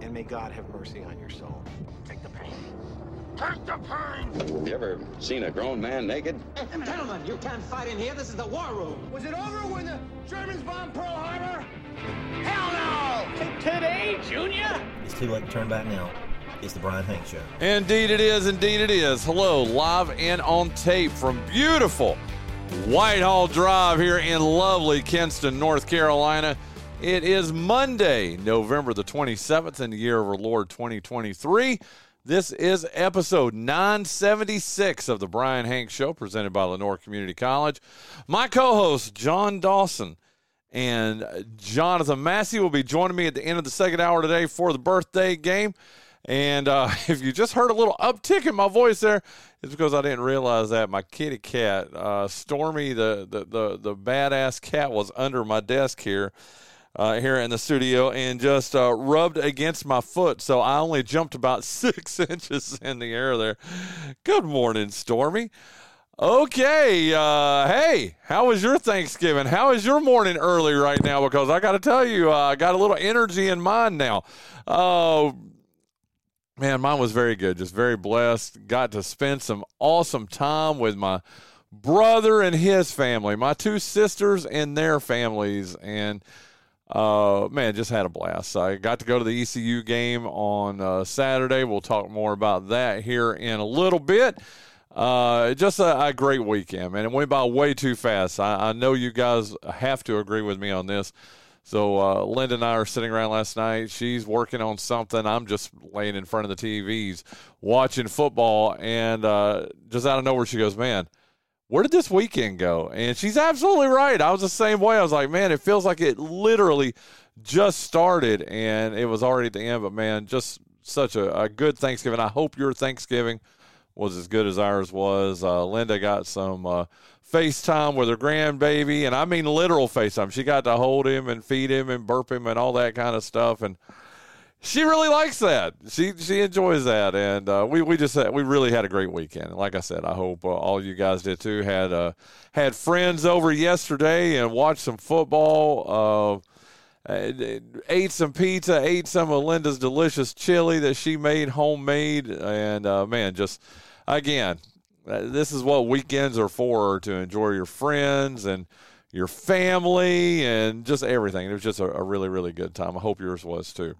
and may God have mercy on your soul. Take the pain. Take the pain! Have you ever seen a grown man naked? Eh, gentlemen, you can't fight in here. This is the war room. Was it over when the Germans bombed Pearl Harbor? Hell no! Today, Junior? It's too late to turn back now. It's the Brian Hank Show. Indeed, it is. Indeed, it is. Hello, live and on tape from beautiful Whitehall Drive here in lovely Kinston, North Carolina. It is Monday, November the 27th in the year of our Lord 2023. This is episode 976 of the Brian Hank Show, presented by Lenoir Community College. My co host, John Dawson and Jonathan Massey, will be joining me at the end of the second hour today for the birthday game. And uh, if you just heard a little uptick in my voice there, it's because I didn't realize that my kitty cat, uh, Stormy, the, the, the, the badass cat, was under my desk here. Uh, here in the studio and just uh, rubbed against my foot. So I only jumped about six inches in the air there. Good morning, Stormy. Okay. Uh, hey, how was your Thanksgiving? How is your morning early right now? Because I got to tell you, uh, I got a little energy in mine now. Uh, man, mine was very good. Just very blessed. Got to spend some awesome time with my brother and his family, my two sisters and their families, and uh, man, just had a blast. I got to go to the ECU game on uh, Saturday. We'll talk more about that here in a little bit. Uh, just a, a, great weekend, man. It went by way too fast. I, I, know you guys have to agree with me on this. So uh, Linda and I are sitting around last night. She's working on something. I'm just laying in front of the TVs watching football, and uh, just out of nowhere, she goes, "Man." Where did this weekend go? And she's absolutely right. I was the same way. I was like, man, it feels like it literally just started and it was already the end. But man, just such a, a good Thanksgiving. I hope your Thanksgiving was as good as ours was. Uh, Linda got some uh, FaceTime with her grandbaby, and I mean literal FaceTime. She got to hold him and feed him and burp him and all that kind of stuff. And she really likes that. She she enjoys that, and uh, we we just had, we really had a great weekend. Like I said, I hope uh, all you guys did too. Had uh, had friends over yesterday and watched some football. Uh, ate some pizza, ate some of Linda's delicious chili that she made homemade, and uh, man, just again, uh, this is what weekends are for to enjoy your friends and your family and just everything. It was just a, a really really good time. I hope yours was too.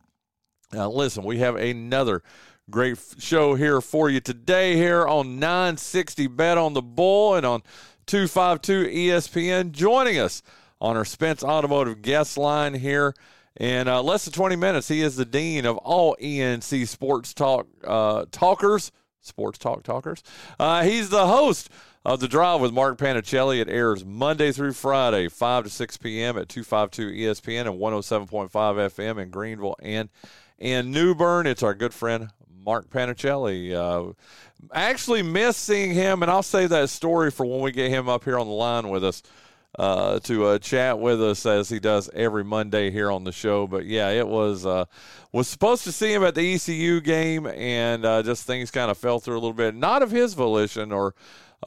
Now, listen, we have another great show here for you today here on 960 Bet on the Bull and on 252 ESPN. Joining us on our Spence Automotive guest line here in uh, less than 20 minutes. He is the dean of all ENC Sports Talk uh, Talkers, Sports Talk Talkers. Uh, he's the host of The Drive with Mark Panichelli. It airs Monday through Friday, 5 to 6 p.m. at 252 ESPN and 107.5 FM in Greenville and in New Bern. It's our good friend Mark Panichelli. Uh, actually missed seeing him, and I'll save that story for when we get him up here on the line with us uh, to uh, chat with us as he does every Monday here on the show. But yeah, it was uh, was supposed to see him at the ECU game, and uh, just things kind of fell through a little bit, not of his volition or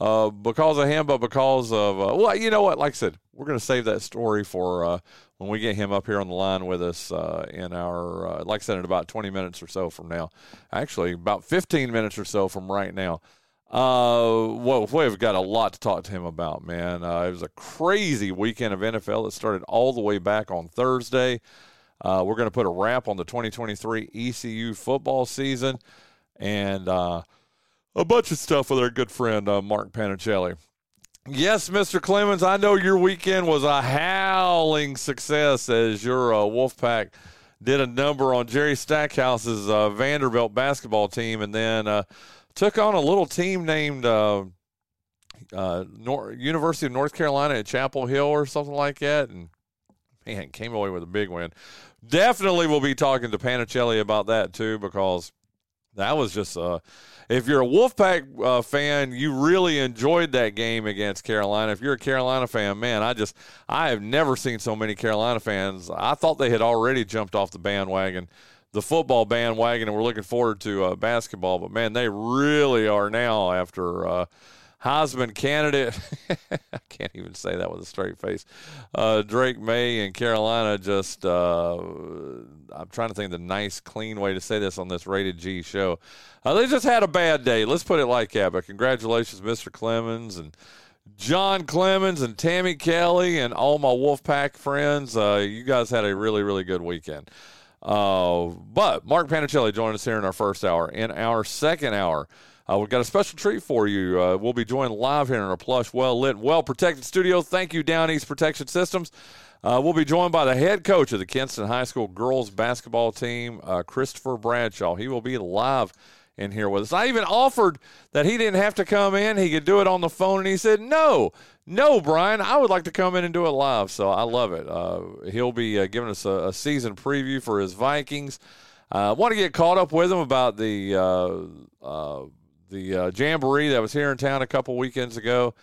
uh, because of him, but because of uh, well, you know what? Like I said, we're going to save that story for uh, when we get him up here on the line with us uh, in our, uh, like I said, in about 20 minutes or so from now. Actually, about 15 minutes or so from right now. Uh, well, we've got a lot to talk to him about, man. It was a crazy weekend of NFL. that started all the way back on Thursday. Uh, we're going to put a wrap on the 2023 ECU football season and uh, a bunch of stuff with our good friend uh, Mark Panichelli. Yes, Mr. Clemens, I know your weekend was a howling success as your uh, Wolfpack did a number on Jerry Stackhouse's uh, Vanderbilt basketball team and then uh, took on a little team named uh, uh, Nor- University of North Carolina at Chapel Hill or something like that. And man, came away with a big win. Definitely we'll be talking to Panichelli about that too because That was just uh, if you're a Wolfpack uh, fan, you really enjoyed that game against Carolina. If you're a Carolina fan, man, I just I have never seen so many Carolina fans. I thought they had already jumped off the bandwagon, the football bandwagon, and we're looking forward to uh, basketball. But man, they really are now after. Uh, Heisman candidate. I can't even say that with a straight face. Uh, Drake Maye and Carolina just, uh, I'm trying to think of the nice, clean way to say this on this rated G show. Uh, they just had a bad day. Let's put it like that. But congratulations, Mr. Clemens and John Clemens and Tammy Kelly and all my Wolfpack friends. Uh, you guys had a really, really good weekend. Uh, but Mark Panichelli joined us here in our first hour. In our second hour, uh, we've got a special treat for you. Uh, we'll be joined live here in our plush, well lit, well protected studio. Thank you, Down East Protection Systems. Uh, we'll be joined by the head coach of the Kinston High School girls basketball team, uh, Christopher Bradshaw. He will be live in here with us. I even offered that he didn't have to come in; he could do it on the phone, and he said, "No, no, Brian, I would like to come in and do it live." So I love it. Uh, he'll be uh, giving us a, a, season preview for his Vikings. I want to get caught up with him about the the uh, jamboree that was here in town a couple weekends ago,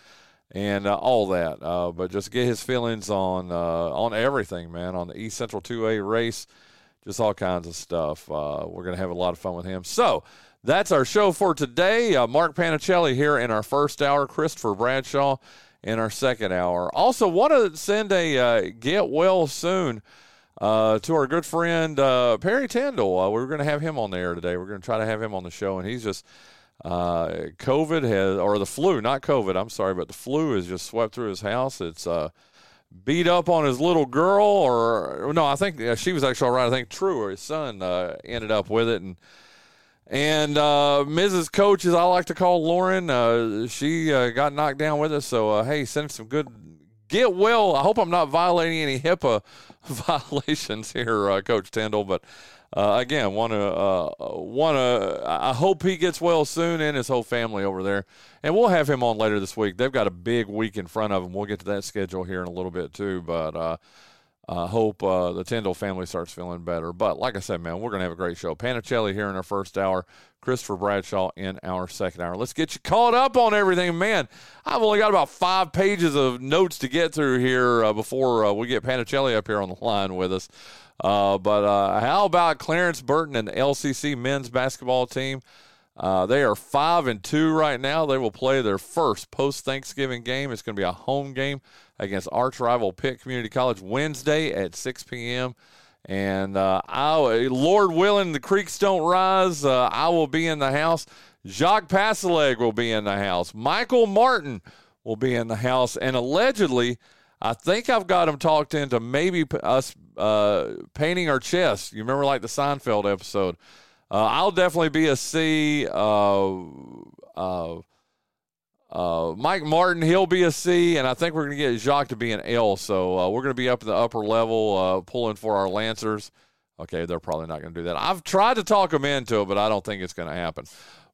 and uh, all that. Uh, but just get his feelings on uh, on everything, man, on the East Central 2A race, just all kinds of stuff. Uh, we're gonna have a lot of fun with him. So. That's our show for today. Uh, Mark Panichelli here in our first hour, Christopher Bradshaw in our second hour. Also, want to send a get well soon uh, to our good friend uh, Perry Tyndall. Uh, we're going to have him on the air today. We're going to try to have him on the show, and he's just uh, COVID has, or the flu, not COVID, I'm sorry, but the flu has just swept through his house. It's uh, beat up on his little girl, or no, I think she was actually all right. I think True, or his son, uh, ended up with it. And and uh, Mrs. Coach, as I like to call Lauren, uh, she got knocked down with it. So, hey, send some good, get well. I hope I'm not violating any HIPAA violations here, Coach Tyndall, but uh, again, want to uh, want to. I hope he gets well soon and his whole family over there, and we'll have him on later this week. They've got a big week in front of them. We'll get to that schedule here in a little bit too, but. Uh, I hope uh, the Tyndall family starts feeling better. But like I said, man, we're going to have a great show. Panichelli here in our first hour, Christopher Bradshaw in our second hour. Let's get you caught up on everything. Man, I've only got about five pages of notes to get through here uh, before uh, we get Panichelli up here on the line with us. Uh, but uh, how about Clarence Burton and the LCC men's basketball team? Uh, they are five and two right now. They will play their first post Thanksgiving game. It's going to be a home game against arch rival Pitt Community College Wednesday at 6 p.m. And uh, I, Lord willing, the creeks don't rise. Uh, I will be in the house. Jacques Passaleg will be in the house. Michael Martin will be in the house, and allegedly I think I've got him talked into maybe us uh, painting our chest. You remember like the Seinfeld episode. Uh, I'll definitely be a C. Uh, uh, uh Mike Martin, he'll be a C, and I think we're going to get Jacques to be an L. So uh, we're going to be up in the upper level pulling for our Lancers. Okay, they're probably not going to do that. I've tried to talk them into it, but I don't think it's going to happen.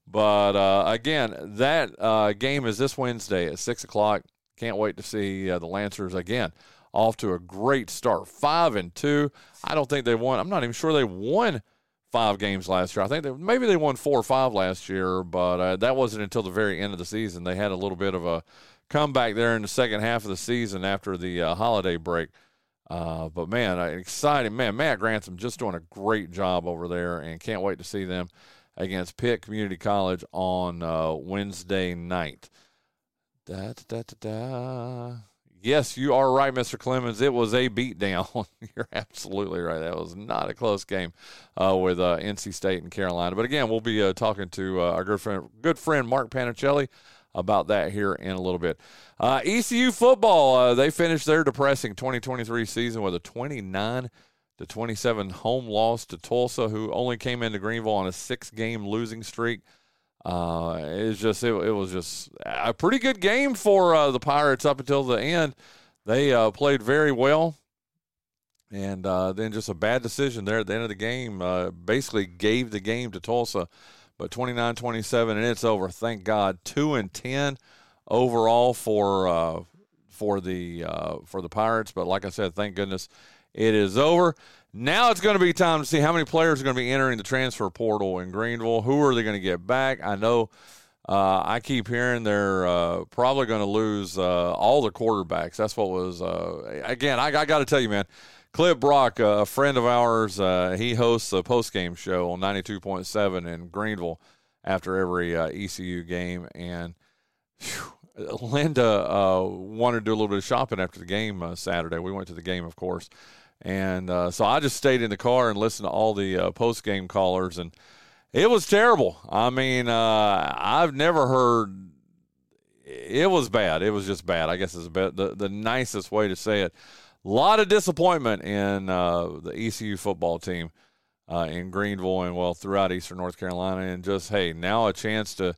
But again, that game is this Wednesday at 6 o'clock. Can't wait to see the Lancers again off to a great start. Five and two. I don't think they won. I'm not even sure they won five games last year. I think they, maybe they won four or five last year, but uh, that wasn't until the very end of the season. They had a little bit of a comeback there in the second half of the season after the uh, holiday break. Uh, but man, exciting man. Matt Grantham just doing a great job over there, and can't wait to see them against Pitt Community College on uh, Wednesday night. Da, da, da, da, Yes, you are right, Mr. Clemens. It was a beatdown. You're absolutely right. That was not a close game uh, with uh, NC State and Carolina. But again, we'll be uh, talking to uh, our good friend, good friend Mark Panichelli about that here in a little bit. Uh, ECU football, uh, they finished their depressing 2023 season with a 29 to 27 home loss to Tulsa, who only came into Greenville on a six game losing streak. Uh, it's just it, it, was just a pretty good game for uh, the Pirates up until the end. They uh, played very well, and uh, then just a bad decision there at the end of the game. Uh, basically gave the game to Tulsa, but 29-27, and it's over. Thank God, two and ten overall for uh, for the for the Pirates. But like I said, thank goodness it is over. Now it's going to be time to see how many players are going to be entering the transfer portal in Greenville. Who are they going to get back? I know uh, I keep hearing they're uh, probably going to lose uh, all the quarterbacks. That's what was, uh, again, I, I got to tell you, man. Cliff Brock, uh, a friend of ours, uh, he hosts a post game show on 92.7 in Greenville after every ECU game. And whew, Linda wanted to do a little bit of shopping after the game Saturday. We went to the game, of course. And so I just stayed in the car and listened to all the post game callers. And it was terrible. I mean, uh, I've never heard. It was bad. It was just bad. I guess is the the nicest way to say it. A lot of disappointment in uh, the ECU football team uh, in Greenville and well throughout Eastern North Carolina, and just hey, now a chance to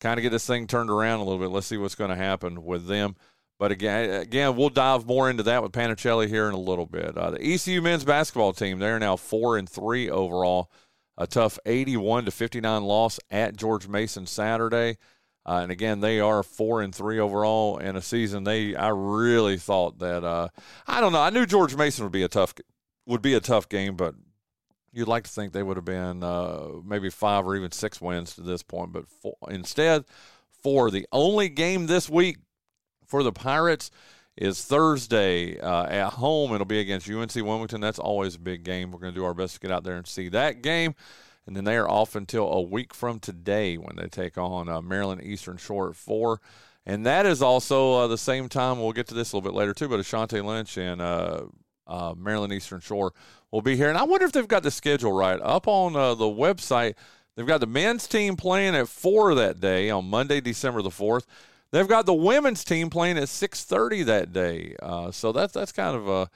kind of get this thing turned around a little bit. Let's see what's going to happen with them. But again, again, we'll dive more into that with Panichelli here in a little bit. Uh, the ECU men's basketball team, they're now four and three overall a tough 81 to 59 loss at George Mason Saturday. Uh, and again, they are four and three overall in a season. They, I really thought that. Uh, I don't know. I knew George Mason would be a tough, would be a tough game, but you'd like to think they would have been uh, maybe five or even six wins to this point. But four, instead, for the only game this week for the Pirates is Thursday uh, at home. It'll be against UNC Wilmington. That's always a big game. We're going to do our best to get out there and see that game. And then they are off until a week from today when they take on uh, Maryland Eastern Shore at 4. And that is also uh, the same time. We'll get to this a little bit later, too. But Ashante Lynch and uh, uh, Maryland Eastern Shore will be here. And I wonder if they've got the schedule right. Up on uh, the website, they've got the men's team playing at 4 that day on Monday, December the 4th. They've got the women's team playing at 6:30 that day. Uh, so that's that's kind of a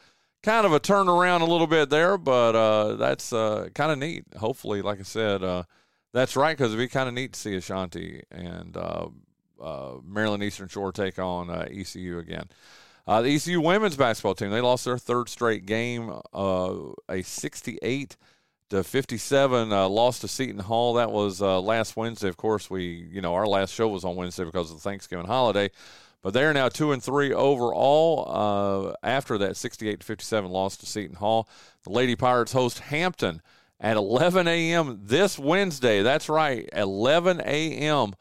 kind of a turnaround a little bit there, but uh, that's uh, kind of neat. Hopefully, like I said, uh, that's right because it'd be kind of neat to see Ashanti and uh, uh, Maryland Eastern Shore take on ECU again. the ECU women's basketball team they lost their third straight game, a 68- to 57 uh, lost to Seton Hall. That was uh, last Wednesday. Of course, we you know our last show was on Wednesday because of the Thanksgiving holiday, but they are now two and three overall uh, after that 68 to 57 loss to Seton Hall. The Lady Pirates host Hampton at 11 a.m. this Wednesday. That's right, 11 a.m.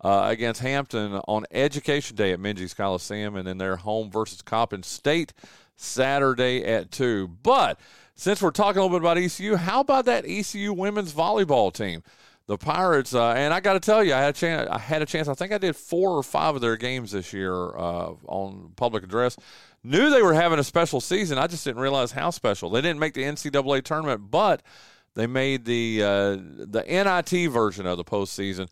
Uh, against Hampton on Education Day at Minges Coliseum, and then their home versus Coppin State Saturday at two. But since we're talking a little bit about ECU, how about that ECU women's volleyball team? The Pirates, uh, and I got to tell you, I had a chance. I had a chance. I think I did four or five of their games this year uh, on public address. Knew they were having a special season. I just didn't realize how special. They didn't make the NCAA tournament, but they made the uh, the NIT version of the postseason,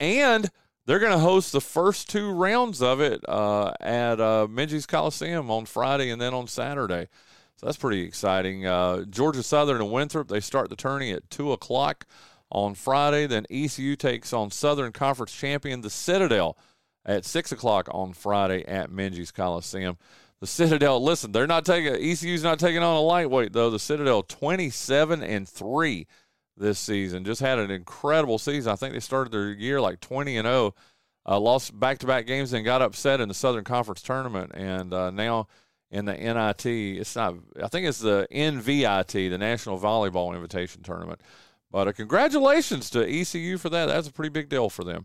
and they're going to host the first two rounds of it uh, at uh, Minges Coliseum on Friday and then on Saturday. So that's pretty exciting. Uh, Georgia Southern and Winthrop, they start the tourney at 2 o'clock on Friday. Then ECU takes on Southern Conference champion, the Citadel, at 6 o'clock on Friday at Minges Coliseum. The Citadel, listen, they're not taking, ECU's not taking on a lightweight, though. The Citadel, 27 and 3 this season. Just had an incredible season. I think they started their year like 20 and 0. Uh, lost back to back games and got upset in the Southern Conference tournament. And uh, now in the NIT. It's not. I think it's the NVIT, the National Volleyball Invitation Tournament. But uh, congratulations to ECU for that. That's a pretty big deal for them.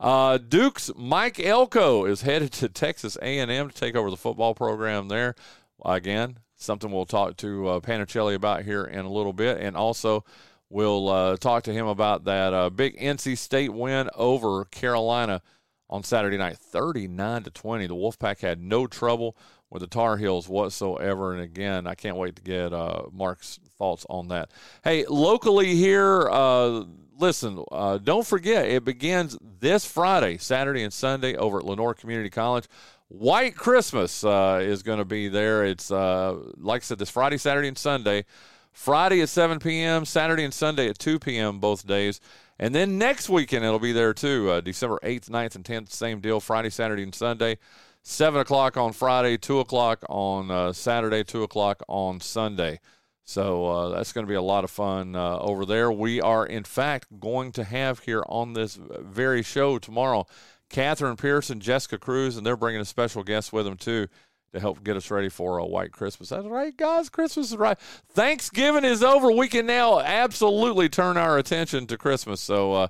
Uh, Duke's Mike Elko is headed to Texas A&M to take over the football program there. Again, something we'll talk to uh, Panichelli about here in a little bit, and also we'll uh, talk to him about that uh, big NC State win over Carolina on Saturday night, 39 to 20. The Wolfpack had no trouble with the Tar Heels whatsoever. And again, I can't wait to get uh, Mark's thoughts on that. Hey, locally here, uh, listen, uh, don't forget, it begins this Friday, Saturday, and Sunday over at Lenoir Community College. White Christmas uh, is going to be there. It's, uh, like I said, this Friday, Saturday, and Sunday. Friday at 7 p.m., Saturday and Sunday at 2 p.m., both days. And then next weekend, it'll be there too. Uh, December 8th, 9th, and 10th, same deal. Friday, Saturday, and Sunday. 7 o'clock on Friday, 2 o'clock on uh, Saturday, 2 o'clock on Sunday. So uh, that's going to be a lot of fun uh, over there. We are, in fact, going to have here on this very show tomorrow Catherine Pearson, Jessica Cruz, and they're bringing a special guest with them, too. to help get us ready for a white Christmas. That's right, guys. Christmas is right. Thanksgiving is over. We can now absolutely turn our attention to Christmas. So uh,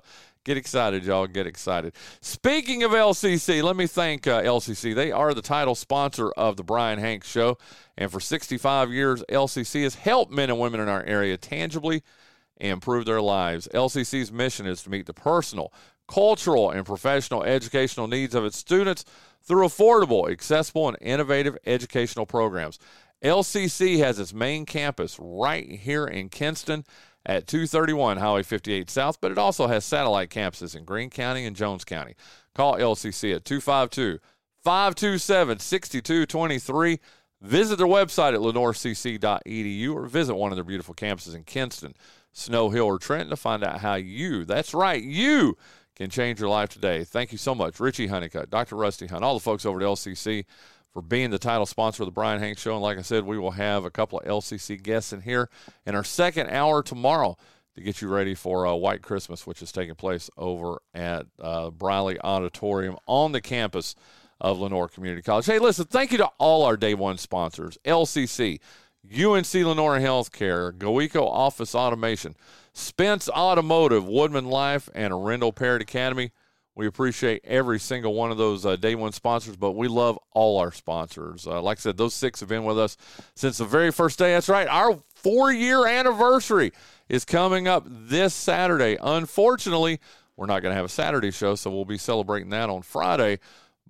get excited, y'all. Get excited. Speaking of LCC, let me thank uh, LCC. They are the title sponsor of the Brian Hanks Show. And for 65 years, LCC has helped men and women in our area tangibly improve their lives. LCC's mission is to meet the personal, cultural, and professional educational needs of its students through affordable, accessible, and innovative educational programs. LCC has its main campus right here in Kinston at 231 Highway 58 South, but it also has satellite campuses in Greene County and Jones County. Call LCC at 252 527 6223. Visit their website at lenoircc.edu or visit one of their beautiful campuses in Kinston, Snow Hill, or Trenton to find out how you, that's right, you can change your life today. Thank you so much, Richie Honeycutt, Dr. Rusty Hunt, all the folks over at LCC for being the title sponsor of the Brian Hanks Show. And like I said, we will have a couple of LCC guests in here in our second hour tomorrow to get you ready for uh, White Christmas, which is taking place over at uh, Briley Auditorium on the campus of Lenoir Community College. Hey, listen, thank you to all our day one sponsors LCC, UNC Lenoir Healthcare, GoEco Office Automation, Spence Automotive, Woodman Life, and Arendell Parrott Academy. We appreciate every single one of those uh, day one sponsors, but we love all our sponsors. Uh, like I said, those six have been with us since the very first day. That's right. Our four year anniversary is coming up this Saturday. Unfortunately, we're not going to have a Saturday show, so we'll be celebrating that on Friday.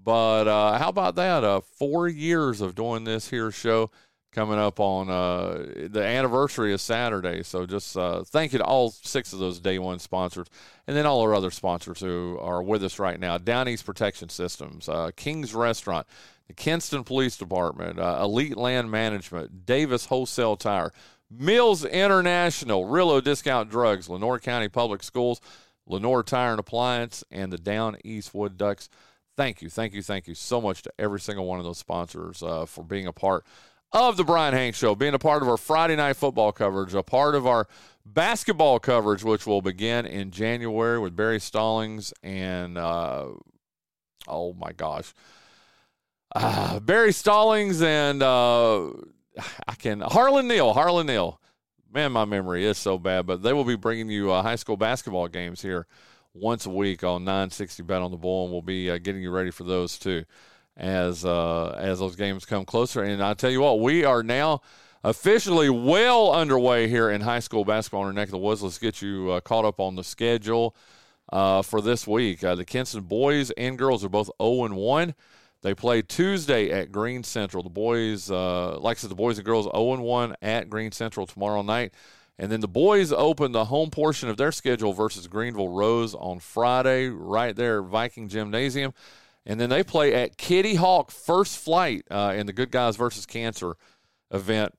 But uh, how about that? Uh, four years of doing this here show coming up on uh, the anniversary of Saturday. So just uh, thank you to all six of those day one sponsors, and then all our other sponsors who are with us right now: Down East Protection Systems, uh, King's Restaurant, the Kinston Police Department, uh, Elite Land Management, Davis Wholesale Tire, Mills International, Rillo Discount Drugs, Lenoir County Public Schools, Lenoir Tire and Appliance, and the Down East Wood Ducks. Thank you, thank you, thank you so much to every single one of those sponsors uh, for being a part of the Brian Hanks Show, being a part of our Friday night football coverage, a part of our basketball coverage, which will begin in January with Barry Stallings and, uh, oh my gosh, uh, Barry Stallings and uh, I can Harlan Neal, Harlan Neal. Man, my memory is so bad, but they will be bringing you uh, high school basketball games here once a week on 960 Bet on the Bull, and we'll be uh, getting you ready for those too as uh, as those games come closer. And I tell you what, we are now officially well underway here in high school basketball in our neck of the woods. Let's get you uh, caught up on the schedule uh, for this week. Uh, the Kinston boys and girls are both 0 and 1. They play Tuesday at Greene Central. The boys, uh, like I said, the boys and girls 0 and 1 at Greene Central tomorrow night. And then the boys open the home portion of their schedule versus Greenville Rose on Friday, right there, Viking Gymnasium. And then they play at Kitty Hawk First Flight uh, in the Good Guys versus Cancer event.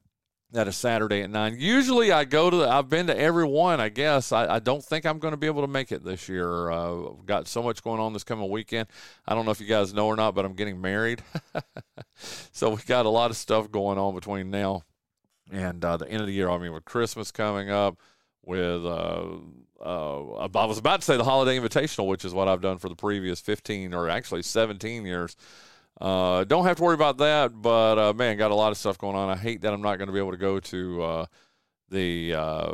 That is Saturday at nine. Usually, I go to. The, I've been to every one. I guess I, I don't think I'm going to be able to make it this year. Uh, I've got so much going on this coming weekend. I don't know if you guys know or not, but I'm getting married, so we've got a lot of stuff going on between now and uh, the end of the year. I mean, with Christmas coming up, with uh, I was about to say the holiday invitational, which is what I've done for the previous 15 or actually 17 years. Uh, don't have to worry about that, but uh, man, got a lot of stuff going on. I hate that I'm not going to be able to go to uh, the uh,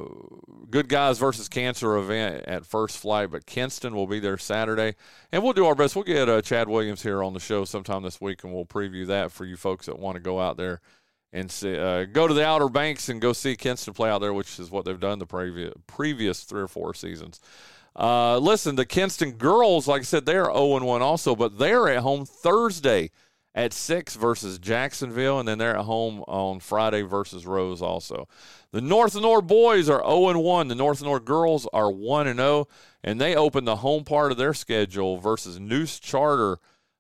Good Guys versus Cancer event at First Flight, but Kinston will be there Saturday, and we'll do our best. We'll get uh, Chad Williams here on the show sometime this week, and we'll preview that for you folks that want to go out there and see, uh, go to the Outer Banks and go see Kinston play out there, which is what they've done the previous previous three or four seasons. Uh, listen, the Kinston girls, like I said, they're 0 1 also, but they're at home Thursday at 6 versus Jacksonville, and then they're at home on Friday versus Rose also. The North Lenoir boys are 0 1. The North Lenoir girls are 1 0, and they open the home part of their schedule versus Neuse Charter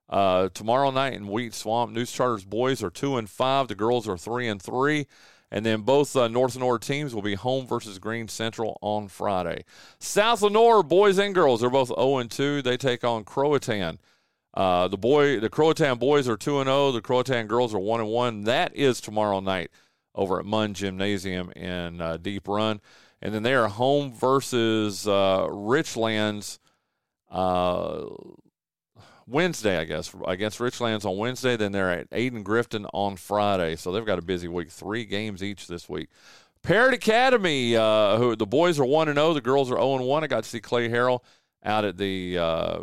uh, tomorrow night in Wheat Swamp, Neuse Charters boys are two and five. The girls are three and three. And then both uh, North Lenoir teams will be home versus Greene Central on Friday. South Lenoir boys and girls are both 0 and 2. They take on Croatan. Uh, the boy, the Croatan boys are 2 and 0. The Croatan girls are 1 and 1. That is tomorrow night over at Munn Gymnasium in uh, Deep Run. And then they are home versus uh, Richlands. Wednesday, I guess, against Richlands on Wednesday. Then they're at Ayden-Grifton on Friday. So they've got a busy week. Three games each this week. Parrott Academy, uh, who the boys are one and zero, the girls are zero and one. I got to see Clay Harrell out at the uh,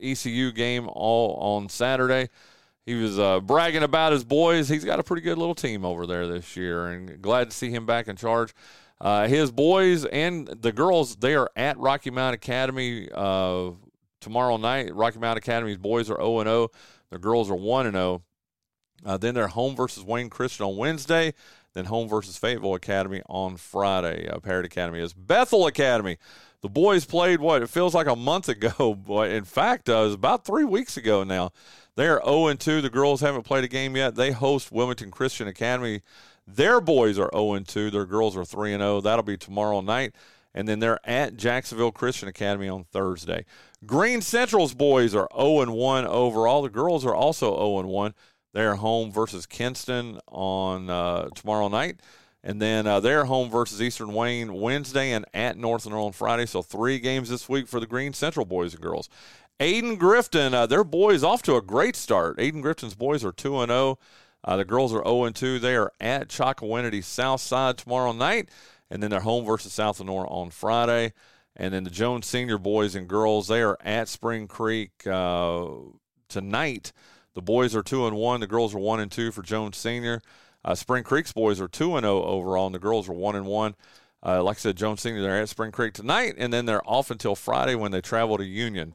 ECU game all on Saturday. He was uh, bragging about his boys. He's got a pretty good little team over there this year, and glad to see him back in charge. Uh, his boys and the girls, they are at Rocky Mount Academy uh, tomorrow night. Rocky Mount Academy's boys are 0 0. The girls are 1 0. Uh, then they're home versus Wayne Christian on Wednesday. Then home versus Fayetteville Academy on Friday. Uh, Parrott Academy is Bethel Academy. The boys played what it feels like a month ago, but in fact, uh, it was about three weeks ago now. They are 0 2. The girls haven't played a game yet. They host Wilmington Christian Academy. Their boys are 0 2. Their girls are 3 and 0. That'll be tomorrow night. And then they're at Jacksonville Christian Academy on Thursday. Greene Central's boys are 0 1 overall. The girls are also 0 1. They're home versus Kinston on uh, tomorrow night. And then uh, they're home versus Eastern Wayne Wednesday and at Northern on Friday. So three games this week for the Greene Central boys and girls. Ayden-Grifton, uh, their boys off to a great start. Ayden-Grifton's boys are 2 and 0. Uh, the girls are 0 2. They are at Chocowinity South Side tomorrow night, and then they're home versus South Lenoir on Friday. And then the Jones Senior boys and girls, they are at Spring Creek uh, tonight. The boys are 2 and 1. The girls are 1 and 2 for Jones Senior. Uh, Spring Creek's boys are 2 and 0 overall, and the girls are 1 and 1. Uh, like I said, Jones Senior, they're at Spring Creek tonight, and then they're off until Friday when they travel to Union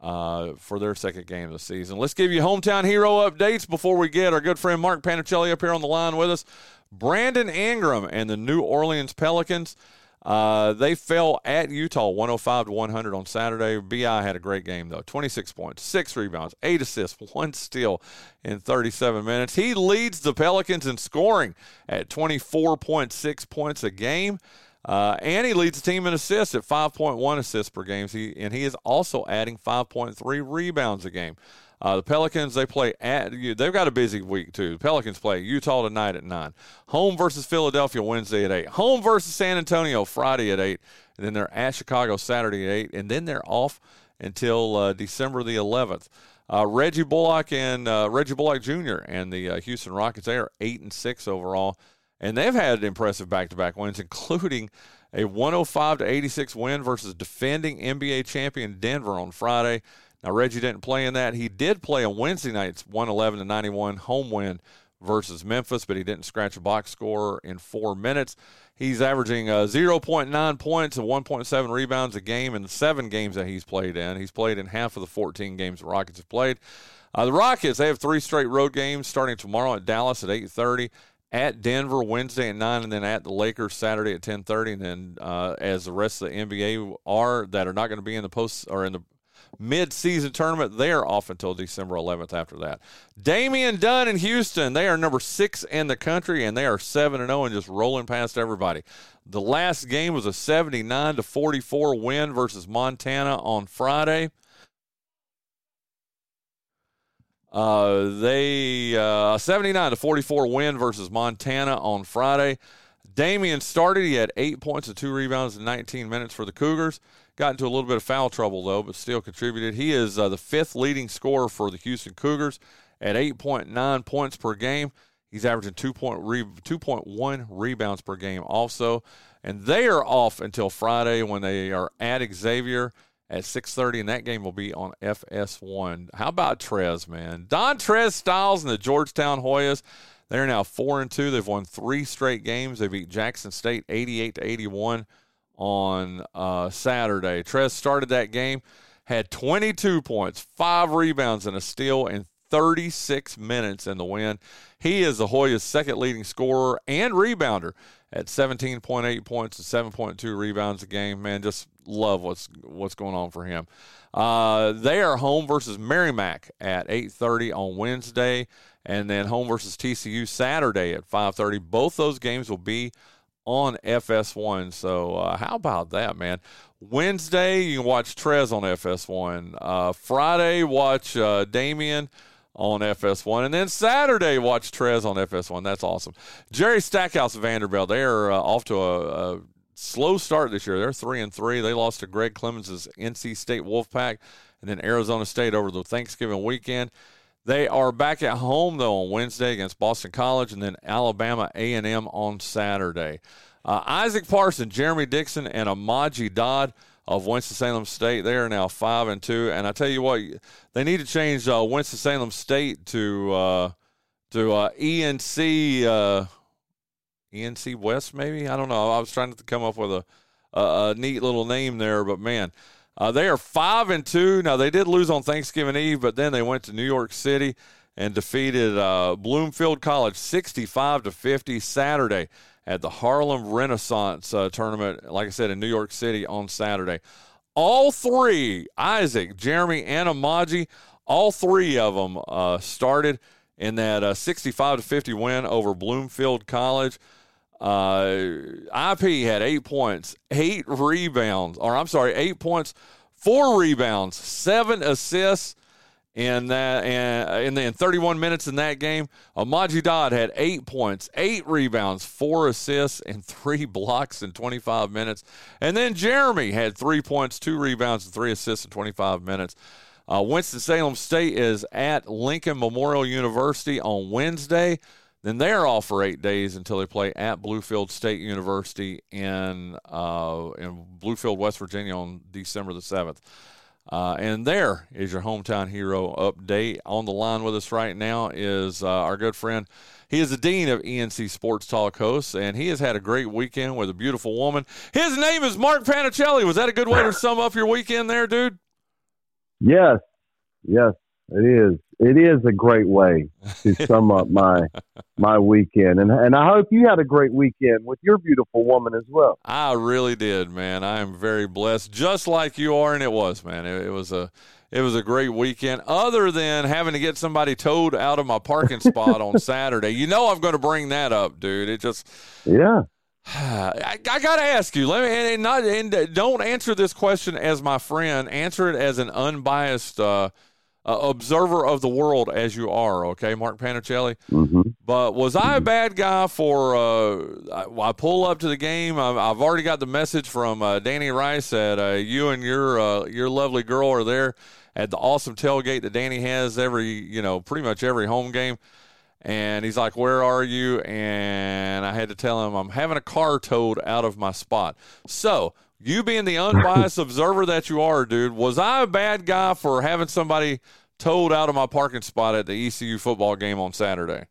uh, for their second game of the season. Let's give you hometown hero updates before we get our good friend Mark Panichelli up here on the line with us. Brandon Ingram and the New Orleans Pelicans. Uh, they fell at Utah 105 to 100 on Saturday. BI had a great game, though 26 points, six rebounds, eight assists, one steal in 37 minutes. He leads the Pelicans in scoring at 24.6 points a game. Uh, and he leads the team in assists at 5.1 assists per game. He, and he is also adding 5.3 rebounds a game. Uh, the Pelicans, they play at, they've got a busy week too. The Pelicans play Utah tonight at 9. Home versus Philadelphia Wednesday at 8. Home versus San Antonio Friday at 8. And then they're at Chicago Saturday at 8. And then they're off until uh, December the 11th. Uh, Reggie Bullock and uh, Reggie Bullock Jr. and the uh, Houston Rockets, they are 8 and 6 overall and they've had impressive back-to-back wins, including a 105 to 86 win versus defending NBA champion Denver on Friday. Now Reggie didn't play in that. He did play on Wednesday night's 111 to 91 home win versus Memphis, but he didn't scratch a box score in four minutes. He's averaging uh, 0.9 points and 1.7 rebounds a game in the seven games that he's played in. He's played in half of the 14 games the Rockets have played. Uh, the Rockets they have three straight road games starting tomorrow at Dallas at 8:30 at Denver Wednesday at nine, and then at the Lakers Saturday at ten thirty, and then uh, as the rest of the NBA are that are not going to be in the post or in the mid-season tournament, they are off until December 11th. After that, Damian Dunn in Houston, they are number six in the country, and they are seven and zero, oh and just rolling past everybody. The last game was a 79 to 44 win versus Montana on Friday. Uh, they uh, 79 to 44 win versus Montana on Friday. Damian started. He had eight points and two rebounds in 19 minutes for the Cougars. Got into a little bit of foul trouble though, but still contributed. He is uh, the fifth leading scorer for the Houston Cougars at 8.9 points per game. He's averaging 2.1 re- 2.1 rebounds per game also. And they are off until Friday when they are at Xavier at 6.30, and that game will be on FS1. How about Trez, man? Dontrez Styles and the Georgetown Hoyas. They're now 4 and 2. They've won three straight games. They beat Jackson State 88 to 81 on uh, Saturday. Trez started that game, had 22 points, five rebounds, and a steal in 36 minutes in the win. He is the Hoyas' second leading scorer and rebounder at 17.8 points and 7.2 rebounds a game. Man, just love what's what's going on for him. Uh, they are home versus Merrimack at 8:30 on Wednesday, and then home versus TCU Saturday at 5:30. Both those games will be on FS1. So uh, how about that, man? Wednesday you can watch Trez on FS1. Uh, Friday watch uh, Damian on FS1. And then Saturday, watch Trez on FS1. That's awesome. Jerry Stackhouse Vanderbilt, they are uh, off to a, a, slow start this year. They're three and three. They lost to Greg Clemens' NC State Wolfpack, and then Arizona State over the Thanksgiving weekend. They are back at home though on Wednesday against Boston College, and then Alabama A&M on Saturday. Uh, Isaac Parson, Jeremy Dixon, and Amaji Dodd of Winston-Salem State. They are now five and two, and I tell you what, they need to change uh, Winston-Salem State to uh, to uh, ENC uh, ENC West, maybe. I don't know. I was trying to come up with a a, a neat little name there, but man, uh, they are five and two. Now they did lose on Thanksgiving Eve, but then they went to New York City and defeated uh, Bloomfield College sixty-five to fifty Saturday at the Harlem Renaissance uh, tournament. Like I said, in New York City on Saturday. All three, Isaac, Jeremy, and Amaji, all three of them uh, started in that uh, 65 to 50 win over Bloomfield College. Uh, IP had eight points, eight rebounds, or I'm sorry, eight points, four rebounds, seven assists in that, and in, the, in 31 minutes in that game. Amaji Dodd had eight points, eight rebounds, four assists, and three blocks in 25 minutes. And then Jeremy had three points, two rebounds, and three assists in 25 minutes. Uh, Winston-Salem State is at Lincoln Memorial University on Wednesday. Then they're off for eight days until they play at Bluefield State University in uh, in Bluefield, West Virginia, on December the seventh. Uh, and there is your hometown hero update. On the line with us right now is uh, our good friend. He is the dean of ENC Sports Talk hosts, and he has had a great weekend with a beautiful woman. His name is Mark Panichelli. Was that a good way to sum up your weekend there, dude? Yes, yes, it is. It is a great way to sum up my my weekend, and and I hope you had a great weekend with your beautiful woman as well. I really did, man. I am very blessed, just like you are, and it was, man. It, it was a it was a great weekend. Other than having to get somebody towed out of my parking spot on Saturday, you know I'm going to bring that up, dude. It just yeah. I, I got to ask you. Let me and, not and don't answer this question as my friend. Answer it as an unbiased uh, uh, observer of the world, as you are. Okay, Mark Panichelli. Mm-hmm. But was I a bad guy for? Uh, I, I, pull up to the game. I've, I've already got the message from uh, Danny Rice that uh, you and your uh, your lovely girl are there at the awesome tailgate that Danny has every you know pretty much every home game. And he's like, Where are you? And I had to tell him, I'm having a car towed out of my spot. So, you being the unbiased observer that you are, dude, was I a bad guy for having somebody towed out of my parking spot at the ECU football game on Saturday?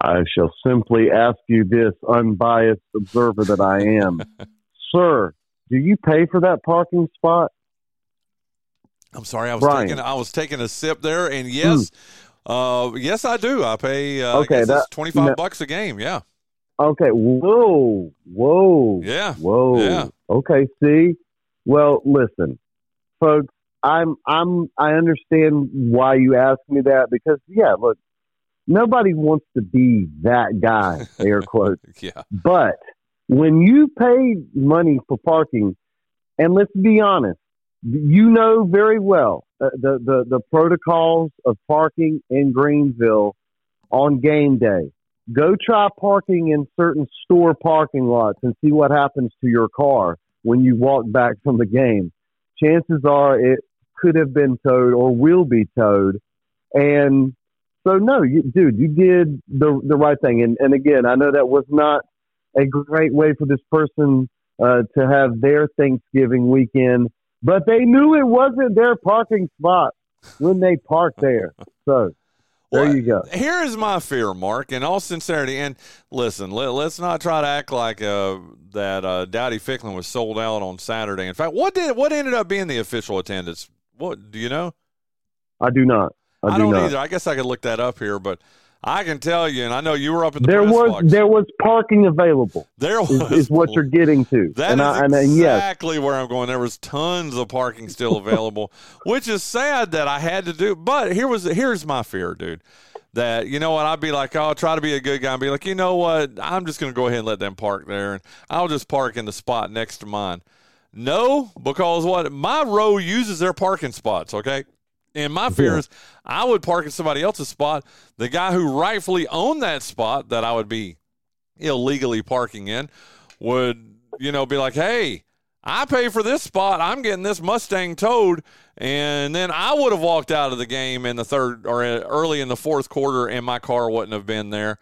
I shall simply ask you this, unbiased observer that I am. Sir, do you pay for that parking spot? I'm sorry, I was Brian. taking I was taking a sip there, and yes, mm. Uh, yes, I do. I pay. Uh, okay, that's twenty five bucks a game. Yeah. Okay. Whoa. Whoa. Yeah. Whoa. Yeah. Okay. See. Well, listen, folks. I'm. I'm. I understand why you asked me that because yeah. Look, nobody wants to be that guy. Air quotes. yeah. But when you pay money for parking, and let's be honest, you know very well uh, the, the, the protocols of parking in Greenville on game day. Go try parking in certain store parking lots and see what happens to your car when you walk back from the game. Chances are it could have been towed or will be towed. And so, no, you, dude, you did the the right thing. And and again, I know that was not a great way for this person uh, to have their Thanksgiving weekend but they knew it wasn't their parking spot when they parked there. So there well, you go. Here is my fear, Mark, in all sincerity. And listen, let, us not try to act like uh, that uh, Dowdy Ficklen was sold out on Saturday. In fact, what did what ended up being the official attendance? What do you know? I do not. I, I do not. either. I guess I could look that up here, but I can tell you, and I know you were up in the there was box. there was parking available. There was is, is what you're getting to. That and is I, and, exactly yes. where I'm going. There was tons of parking still available, which is sad that I had to do. But here was here's my fear, dude. That you know what I'd be like, oh, I'll try to be a good guy and be like, you know what, I'm just going to go ahead and let them park there, and I'll just park in the spot next to mine. No, because what my row uses their parking spots. Okay, and my fear yeah. is I would park in somebody else's spot. The guy who rightfully owned that spot that I would be illegally parking in would, you know, be like, hey, I pay for this spot. I'm getting this Mustang towed. And then I would have walked out of the game in the third or early in the fourth quarter, and my car wouldn't have been there.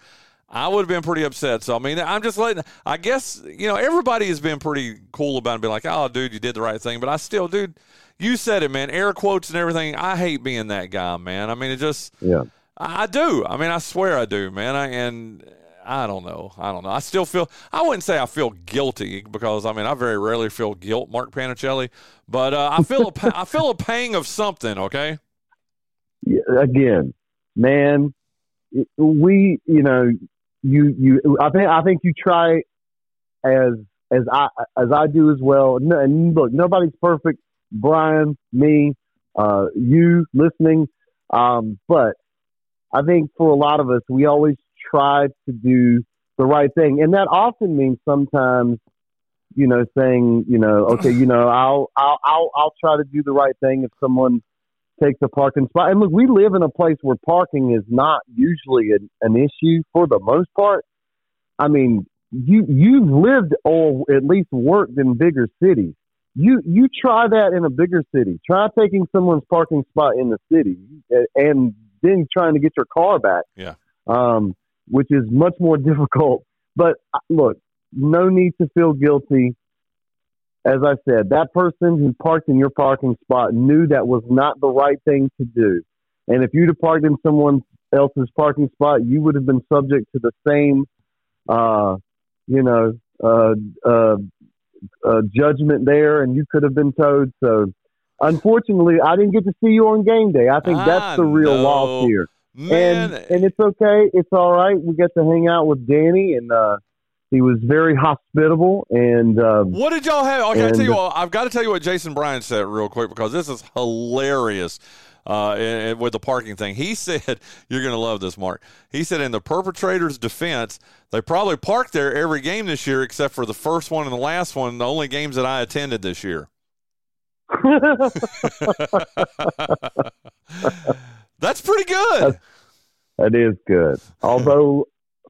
I would have been pretty upset. So I mean, I'm just letting. I guess you know everybody has been pretty cool about it, being like, "Oh, dude, you did the right thing." But I still, dude, you said it, man. Air quotes and everything. I hate being that guy, man. I mean, it just. Yeah. I do. I mean, I swear I do, man. I, and I don't know. I don't know. I still feel. I wouldn't say I feel guilty because I mean I very rarely feel guilt, Mark Panichelli. But uh, I feel a I feel a pang of something. Okay. Yeah, again, man, we you know you you I think I think you try as as I as I do as well. And look, nobody's perfect. Brian, me, uh, you listening, um, but I think for a lot of us, we always try to do the right thing, and that often means sometimes, you know, saying, you know, okay, you know, I'll I'll I'll, I'll try to do the right thing if someone takes a parking spot. And look, we live in a place where parking is not usually an, an issue for the most part. I mean, you you've lived or at least worked in bigger cities. You you try that in a bigger city. Try taking someone's parking spot in the city and then trying to get your car back. Yeah. Um, which is much more difficult. But uh, look, no need to feel guilty. As I said, that person who parked in your parking spot knew that was not the right thing to do. And if you'd have parked in someone else's parking spot, you would have been subject to the same, uh, you know, uh, uh, uh, judgment there, and you could have been towed. So, unfortunately, I didn't get to see you on game day. I think that's the real loss here. Man. And and it's okay. It's all right. We got to hang out with Danny, and uh, he was very hospitable. And uh, what did y'all have? Okay, I tell you what. I've got to tell you what Jason Bryan said real quick because this is hilarious. Uh, and- and with the parking thing, he said, "You're going to love this, Mark." He said, in the perpetrator's defense, they probably parked there every game this year except for the first one and the last one, the only games that I attended this year. That's pretty good. that is good, although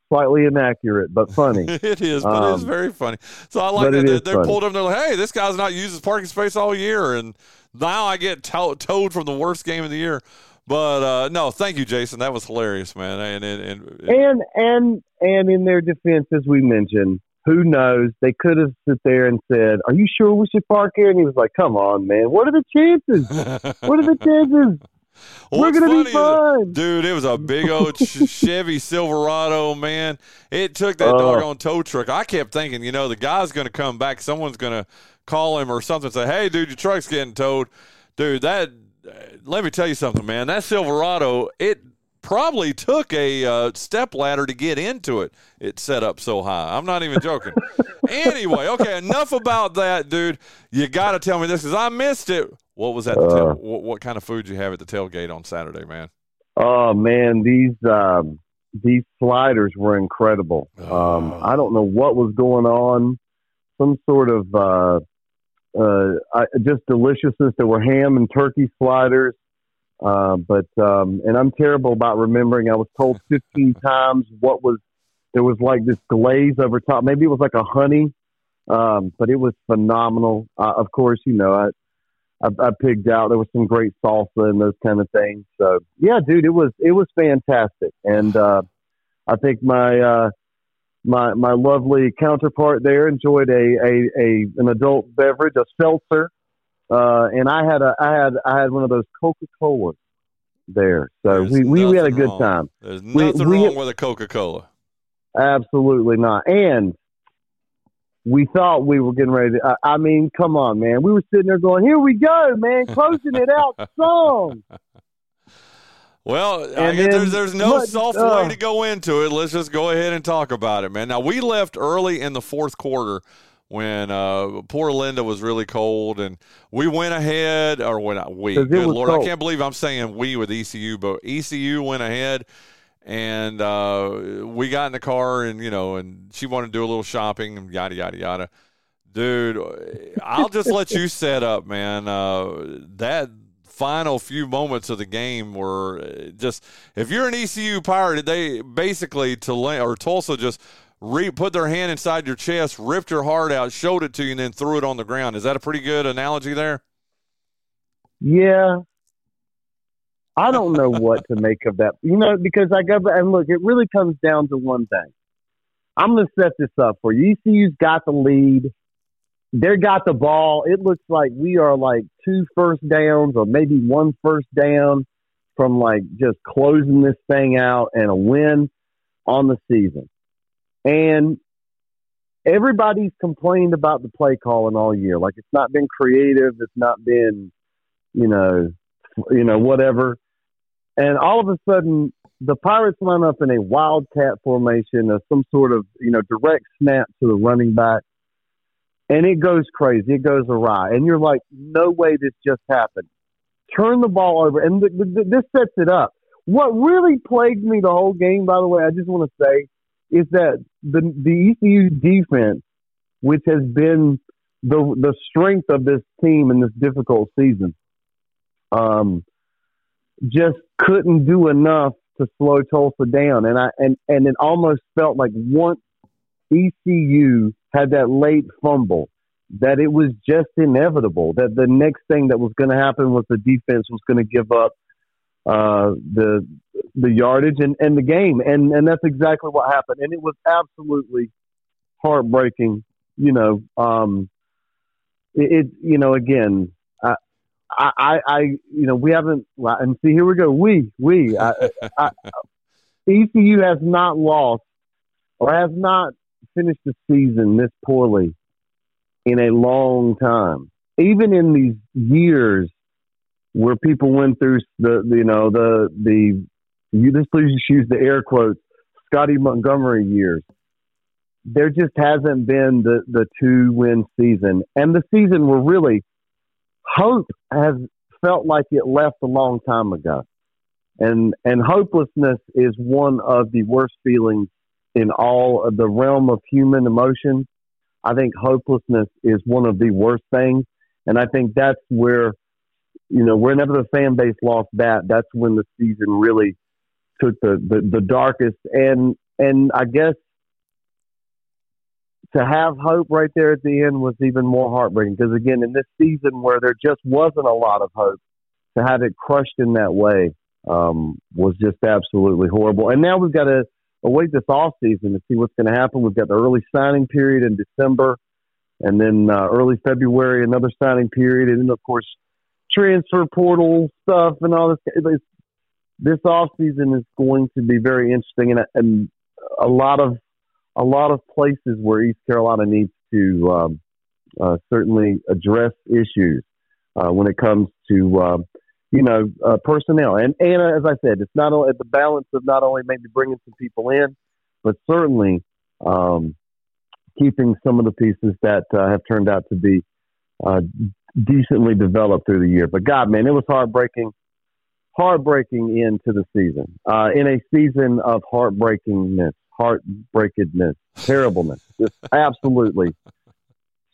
slightly inaccurate, but funny. it is, but it's Um, very funny. So I like that they, they pulled up. and They're like, "Hey, this guy's not used his parking space all year, and now I get to- towed from the worst game of the year." But uh, no, thank you, Jason. That was hilarious, man. And and, and and and and in their defense, as we mentioned, who knows? They could have sit there and said, "Are you sure we should park here?" And he was like, "Come on, man. What are the chances? what are the chances? Well, We're gonna be is- dude. It was a big old Chevy Silverado, man. It took that Oh. doggone tow truck. I kept thinking, you know, the guy's going to come back. Someone's going to call him or something. Say, hey, dude, your truck's getting towed, dude. That. uh, Let me tell you something, man. That Silverado, it probably took a uh, step ladder to get into it. It's set up so high. I'm not even joking. anyway, okay, enough about that, dude. You got to tell me this because I missed it. What was that? Uh. what, what kind of food you have at the tailgate on Saturday, man? Oh man, these um, these sliders were incredible. Um, Oh. I don't know what was going on. Some sort of uh, uh, I, just deliciousness. There were ham and turkey sliders. Uh, but um, and I'm terrible about remembering. I was told 15 times what was there was like this glaze over top. Maybe it was like a honey, um, but it was phenomenal. Uh, of course, you know I, I I pigged out. There was some great salsa and those kind of things. So yeah, dude, it was it was fantastic. And uh, I think my uh, my my lovely counterpart there enjoyed a a, a an adult beverage, a seltzer. Uh, and I had a I had I had one of those Coca Colas there, so There's we, we, we had a good wrong. time. There's nothing we- wrong with a Coca Cola. Absolutely not. And we thought we were getting ready to. I, I mean, come on, man. We were sitting there going, "Here we go, man, closing it out strong." Well, I guess then there's there's no what- soft uh, way to go into it. Let's just go ahead and talk about it, man. Now we left early in the fourth quarter when uh, poor Linda was really cold, and we went ahead, or when I, we, good lord, I can't believe I'm saying we with ECU, but ECU went ahead, and uh, we got in the car, and you know, and she wanted to do a little shopping, and yada yada yada. Dude, I'll just let you set up, man. Uh, that final few moments of the game were uh, just if you're an ECU pirate, they basically Tulane or Tulsa just re- put their hand inside your chest, ripped your heart out, showed it to you, and then threw it on the ground. Is that a pretty good analogy there? Yeah. I don't know what to make of that. You know, because I go and look, it really comes down to one thing. I'm going to set this up for you. ECU's got the lead. They got the ball. It looks like we are like two first downs or maybe one first down from like just closing this thing out and a win on the season. And everybody's complained about the play calling all year. Like it's not been creative. It's not been, you know, you know, whatever. And all of a sudden, the Pirates line up in a wildcat formation of some sort of, you know, direct snap to the running back. And it goes crazy. It goes awry. And you're like, no way this just happened. Turn the ball over. And th- th- this sets it up. What really plagued me the whole game, by the way, I just want to say, is that the the ECU defense, which has been the the strength of this team in this difficult season, um, just couldn't do enough to slow Tulsa down. And I and and it almost felt like once ECU had that late fumble, that it was just inevitable that the next thing that was going to happen was the defense was going to give up uh, the the yardage and, and the game, and and that's exactly what happened. And it was absolutely heartbreaking. You know, um, it, it you know again. I, I, I, you know, we haven't, and see, here we go. We, we, I, I, ECU has not lost or has not finished the season this poorly in a long time. Even in these years where people went through the, you know, the, the, you just please use the air quotes, Scottie Montgomery years. There just hasn't been the, the two win season. And the season where really hope has felt like it left a long time ago. And, and hopelessness is one of the worst feelings in all of the realm of human emotion. I think hopelessness is one of the worst things. And I think that's where, you know, whenever the fan base lost that, that's when the season really took the, the, the darkest. And, and I guess to have hope right there at the end was even more heartbreaking because again, in this season where there just wasn't a lot of hope, to have it crushed in that way um, was just absolutely horrible. And now we've got to await this off season to see what's going to happen. We've got the early signing period in December, and then uh, early February another signing period, and then of course transfer portal stuff and all this. It's, this off season is going to be very interesting, and, and a lot of a lot of places where East Carolina needs to um, uh, certainly address issues uh, when it comes to um, you know uh, personnel. And and as I said, it's not only the balance of not only maybe bringing some people in, but certainly um, keeping some of the pieces that uh, have turned out to be uh, decently developed through the year. But God, man, it was heartbreaking. Heartbreaking into the season, uh, in a season of heartbreakingness heartbreakedness, terribleness, just absolutely,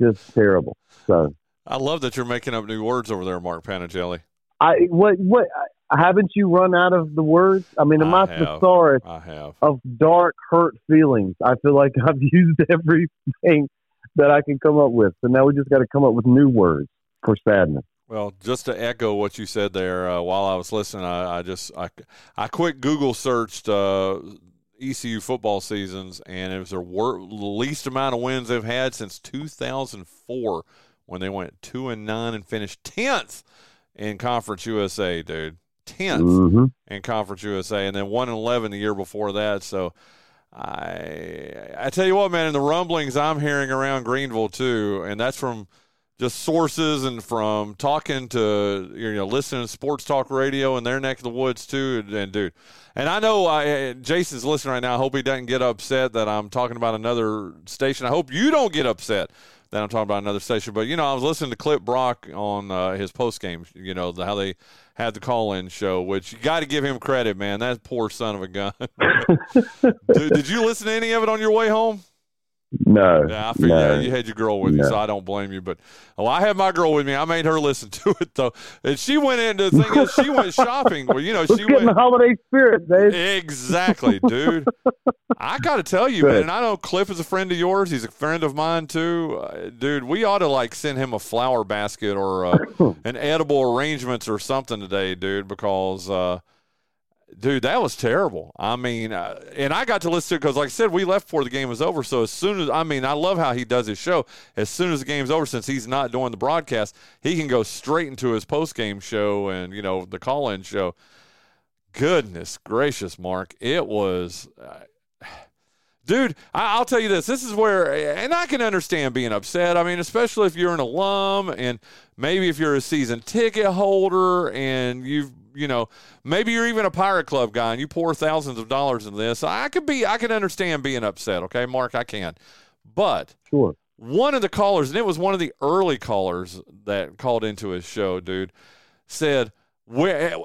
just terrible. So I love that you're making up new words over there, Mark Panichelli. I what what haven't you run out of the words? I mean, am I, I thesaurus I have. of dark, hurt feelings? I feel like I've used everything that I can come up with. So now we just got to come up with new words for sadness. Well, just to echo what you said there, uh, while I was listening, I, I, just I, I quick Google searched uh, ECU football seasons, and it was their wor- least amount of wins they've had since 2004, when they went two and nine and finished tenth in Conference USA, dude. 10th mm-hmm. in Conference USA, and then one and eleven the year before that. So. I I tell you what, man, in the rumblings I'm hearing around Greenville too, and that's from just sources and from talking to you know listening to sports talk radio in their neck of the woods too. And, dude and i know I, jason's listening right now. I hope he doesn't get upset that i'm talking about another station. I hope you don't get upset that i'm talking about another station. But you know i was listening to clip brock on uh, his post game you know the, how they had the call-in show which you got to give him credit man. That poor son of a gun. Dude, did you listen to any of it on your way home No. Yeah, I figured no, yeah, you had your girl with you, no. so I don't blame you. But oh, I had my girl with me. I made her listen to it though, and she went into the thing is she went shopping. Well, you know, Let's she in the holiday spirit, Dave. exactly, dude. I got to tell you, Good. man. I know Cliff is a friend of yours. He's a friend of mine too, uh, dude. We ought to like send him a flower basket or uh, an edible arrangements or something today, dude, because. Uh, Dude, that was terrible. I mean, uh, and I got to listen to it because, like I said, we left before the game was over. So as soon as I mean, I love how he does his show. As soon as the game's over, since he's not doing the broadcast, he can go straight into his post game show and you know the call in show. Goodness gracious, Mark, it was. Uh, Dude, I, I'll tell you this. This is where, and I can understand being upset. I mean, especially if you're an alum and maybe if you're a season ticket holder and you've you know, maybe you're even a pirate club guy and you pour thousands of dollars into this. I could be, I can understand being upset. Okay, Mark, I can. But Sure. one of the callers, and it was one of the early callers that called into his show, dude, said,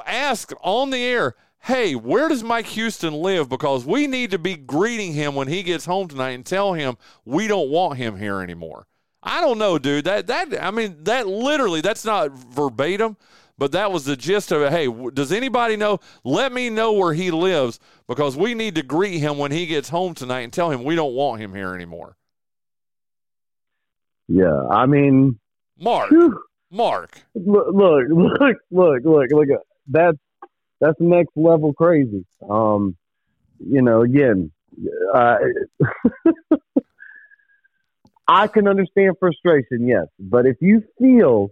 ask on the air, hey, where does Mike Houston live? Because we need to be greeting him when he gets home tonight and tell him we don't want him here anymore. I don't know, dude. That that I mean, that literally, that's not verbatim, but that was the gist of it. Hey, does anybody know? Let me know where he lives because we need to greet him when he gets home tonight and tell him we don't want him here anymore. Yeah. I mean, Mark, whew, Mark. look, look, look, look, look. That's that's next level crazy. Um, you know, again, uh, I can understand frustration, yes, but if you feel,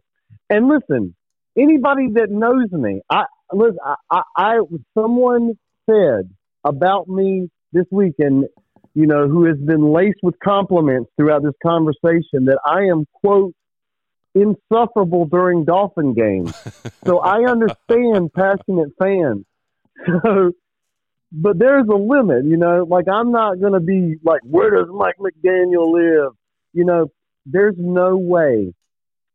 and listen, anybody that knows me, I listen, I, I, I someone said about me this weekend, you know, who has been laced with compliments throughout this conversation that I am quote insufferable during Dolphin games. So I understand passionate fans. So, but there's a limit, you know. Like I'm not to be like, where does Mike McDaniel live? You know, there's no way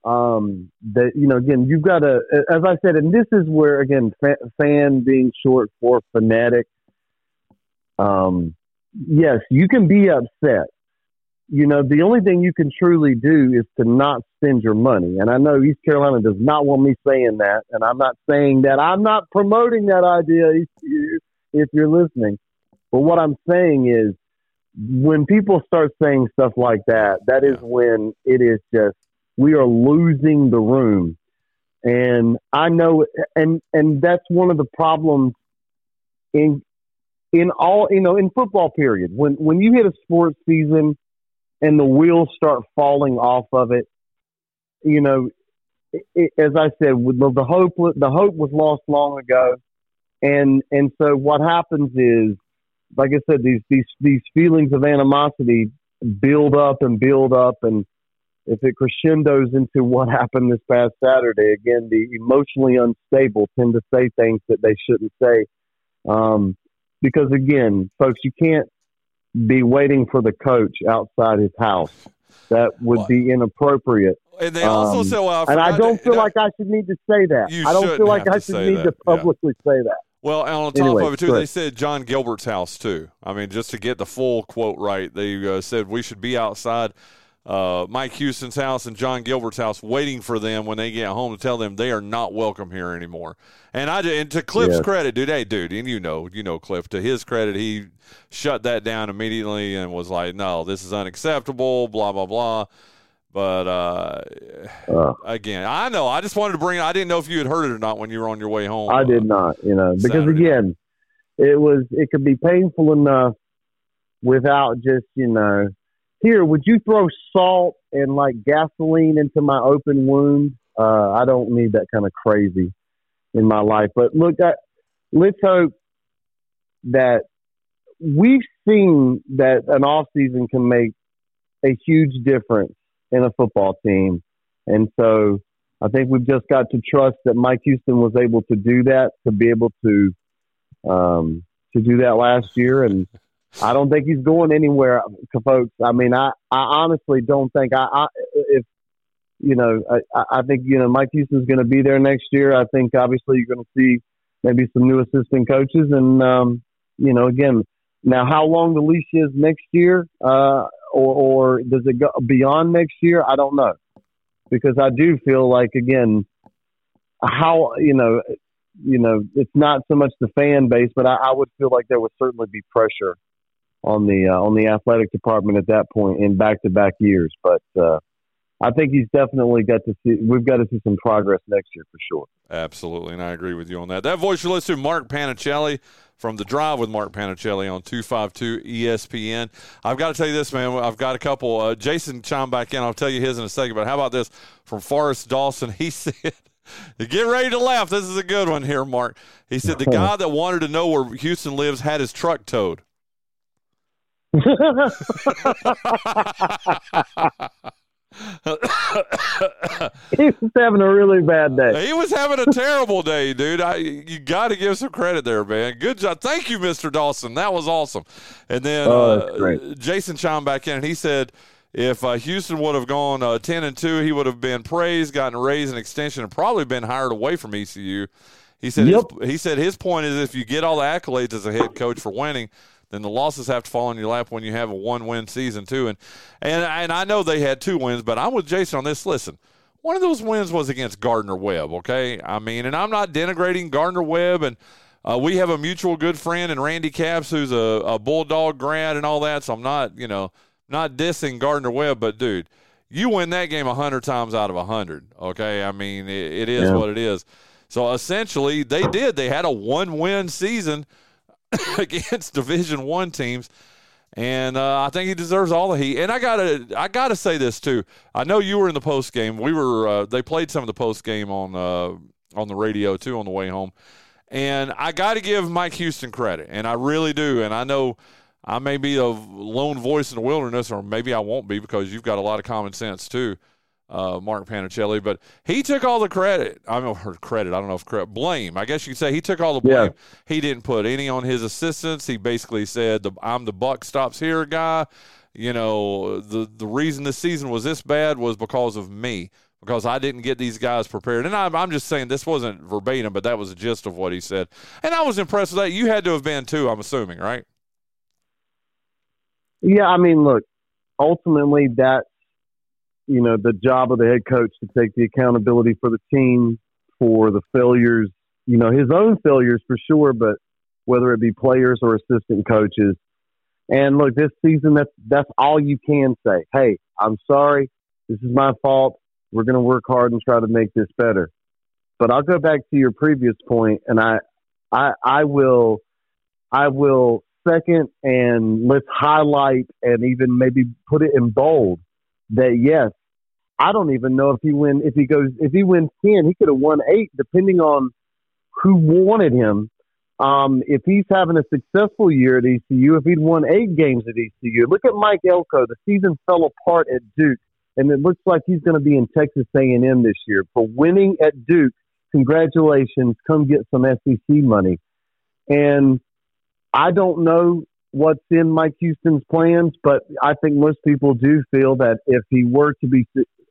um, that you know. Again, you've got to, as I said, and this is where again, fa- fan being short for fanatic. Um, yes, you can be upset. You know, the only thing you can truly do is to not spend your money. And I know East Carolina does not want me saying that, and I'm not saying that. I'm not promoting that idea if you- if you're listening. But what I'm saying is, when people start saying stuff like that, that is when it is just we are losing the room. And I know, and and that's one of the problems in in all you know in football. Period. When when you hit a sports season and the wheels start falling off of it, you know, it, it, as I said, the, hope the hope was lost long ago, and and so what happens is, like I said, these these these feelings of animosity build up and build up, and if it crescendos into what happened this past Saturday, again, the emotionally unstable tend to say things that they shouldn't say, um, because again, folks, you can't be waiting for the coach outside his house. That would be inappropriate. And they also Um, said, well, I and I don't feel like I should need to say that. You I don't feel like I should need that, to yeah. publicly say that. Well, and on top Anyway, of it too, they said Jon Gilbert's house too. I mean, just to get the full quote right, they uh, said we should be outside uh, Mike Houston's house and Jon Gilbert's house, waiting for them when they get home to tell them they are not welcome here anymore. And I and to Cliff's Yes. credit, dude, hey, dude, and you know, you know, Cliff. To his credit, he shut that down immediately and was like, "No, this is unacceptable." Blah blah blah. But uh, Uh, again, I know. I just wanted to bring. I didn't know if you had heard it or not when you were on your way home. I did not, you know, because Saturday again, it was it could be painful enough without just you know. Here, would you throw salt and like gasoline into my open wound? Uh, I don't need that kind of crazy in my life. But look, I, let's hope that we've seen that an off season can make a huge difference in a football team, and so I think we've just got to trust that Mike Houston was able to do that, to be able to um, to do that last year, and I don't think he's going anywhere, folks. I mean, I, I honestly don't think I, I if you know, I, I think you know Mike Houston's going to be there next year. I think obviously you're going to see maybe some new assistant coaches, and um, you know, again, now how long the leash is next year, uh, or or does it go beyond next year? I don't know because I do feel like again how you know you know it's not so much the fan base, but I, I would feel like there would certainly be pressure on the uh, on the athletic department at that point in back to back years. But uh, I think he's definitely got to see. We've got to see some progress next year for sure. Absolutely, and I agree with you on that. That voice you listen to, Mark Panichelli from the Drive with Mark Panichelli on two five two ESPN. I've got to tell you this, man. I've got a couple. Uh, Jason chime back in. I'll tell you his in a second. But how about this from Forrest Dawson? He said. Get ready to laugh. This is a good one here, Mark. He said the guy that wanted to know where Houston lives had his truck towed. He was having a really bad day. He was having a terrible day, dude. I you got to give some credit there, man. Good job. Thank you, Mr. Dawson. That was awesome. And then oh, uh, Jason chimed back in and he said if uh, Houston would have gone uh, ten and two, he would have been praised, gotten raised raise and extension, and probably been hired away from ECU. He said yep. his, he said his point is if you get all the accolades as a head coach for winning, then the losses have to fall on your lap when you have a one win season too. And and and I know they had two wins, but I'm with Jason on this. Listen, one of those wins was against Gardner Webb. Okay, I mean, and I'm not denigrating Gardner Webb, and uh, we have a mutual good friend and Randy Capps who's a, a Bulldog grad and all that. So I'm not you know not dissing Gardner Webb, but dude. You win that game a hundred times out of a hundred. Okay, I mean it, it is Yeah. what it is. So essentially, they did. They had a one-win season against Division One teams, and uh, I think he deserves all the heat. And I gotta, I gotta say this too. I know you were in the post game. We were. Uh, they played some of the post game on uh, on the radio too on the way home, and I got to give Mike Houston credit, and I really do. And I know. I may be a lone voice in the wilderness, or maybe I won't be because you've got a lot of common sense too uh, Mark Panichelli, but he took all the credit. I mean, her credit. I don't know if credit, blame. I guess you could say he took all the blame. Yeah. He didn't put any on his assistants. He basically said, the, "I'm the buck stops here guy." You know, the the reason this season was this bad was because of me, because I didn't get these guys prepared. And I'm, I'm just saying this wasn't verbatim, but that was the gist of what he said. And I was impressed with that. You had to have been too. I'm assuming, right? Yeah, I mean, look, ultimately that's you know the job of the head coach to take the accountability for the team for the failures, you know, his own failures for sure, but whether it be players or assistant coaches. And look, this season that's that's all you can say. Hey, I'm sorry. This is my fault. We're going to work hard and try to make this better. But I'll go back to your previous point, and I, I, I will, I will second and let's highlight and even maybe put it in bold that yes, I don't even know if he win if he goes if he wins ten, he could have won eight depending on who wanted him. Um, if he's having a successful year at ECU, if he'd won eight games at ECU, look at Mike Elko. The season fell apart at Duke, and it looks like he's going to be in Texas A&M this year for winning at Duke. Congratulations! Come get some SEC money. And I don't know what's in Mike Houston's plans, but I think most people do feel that if he were to be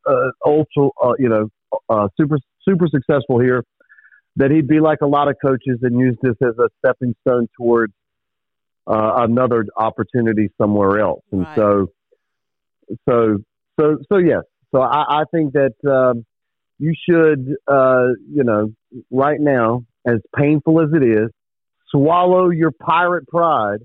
uh, ultra, uh, you know, uh, super super successful here, that he'd be like a lot of coaches and use this as a stepping stone towards uh, another opportunity somewhere else. And Right. so, so, so, so yes. So I, I think that um, you should, uh, you know, right now, as painful as it is, swallow your pirate pride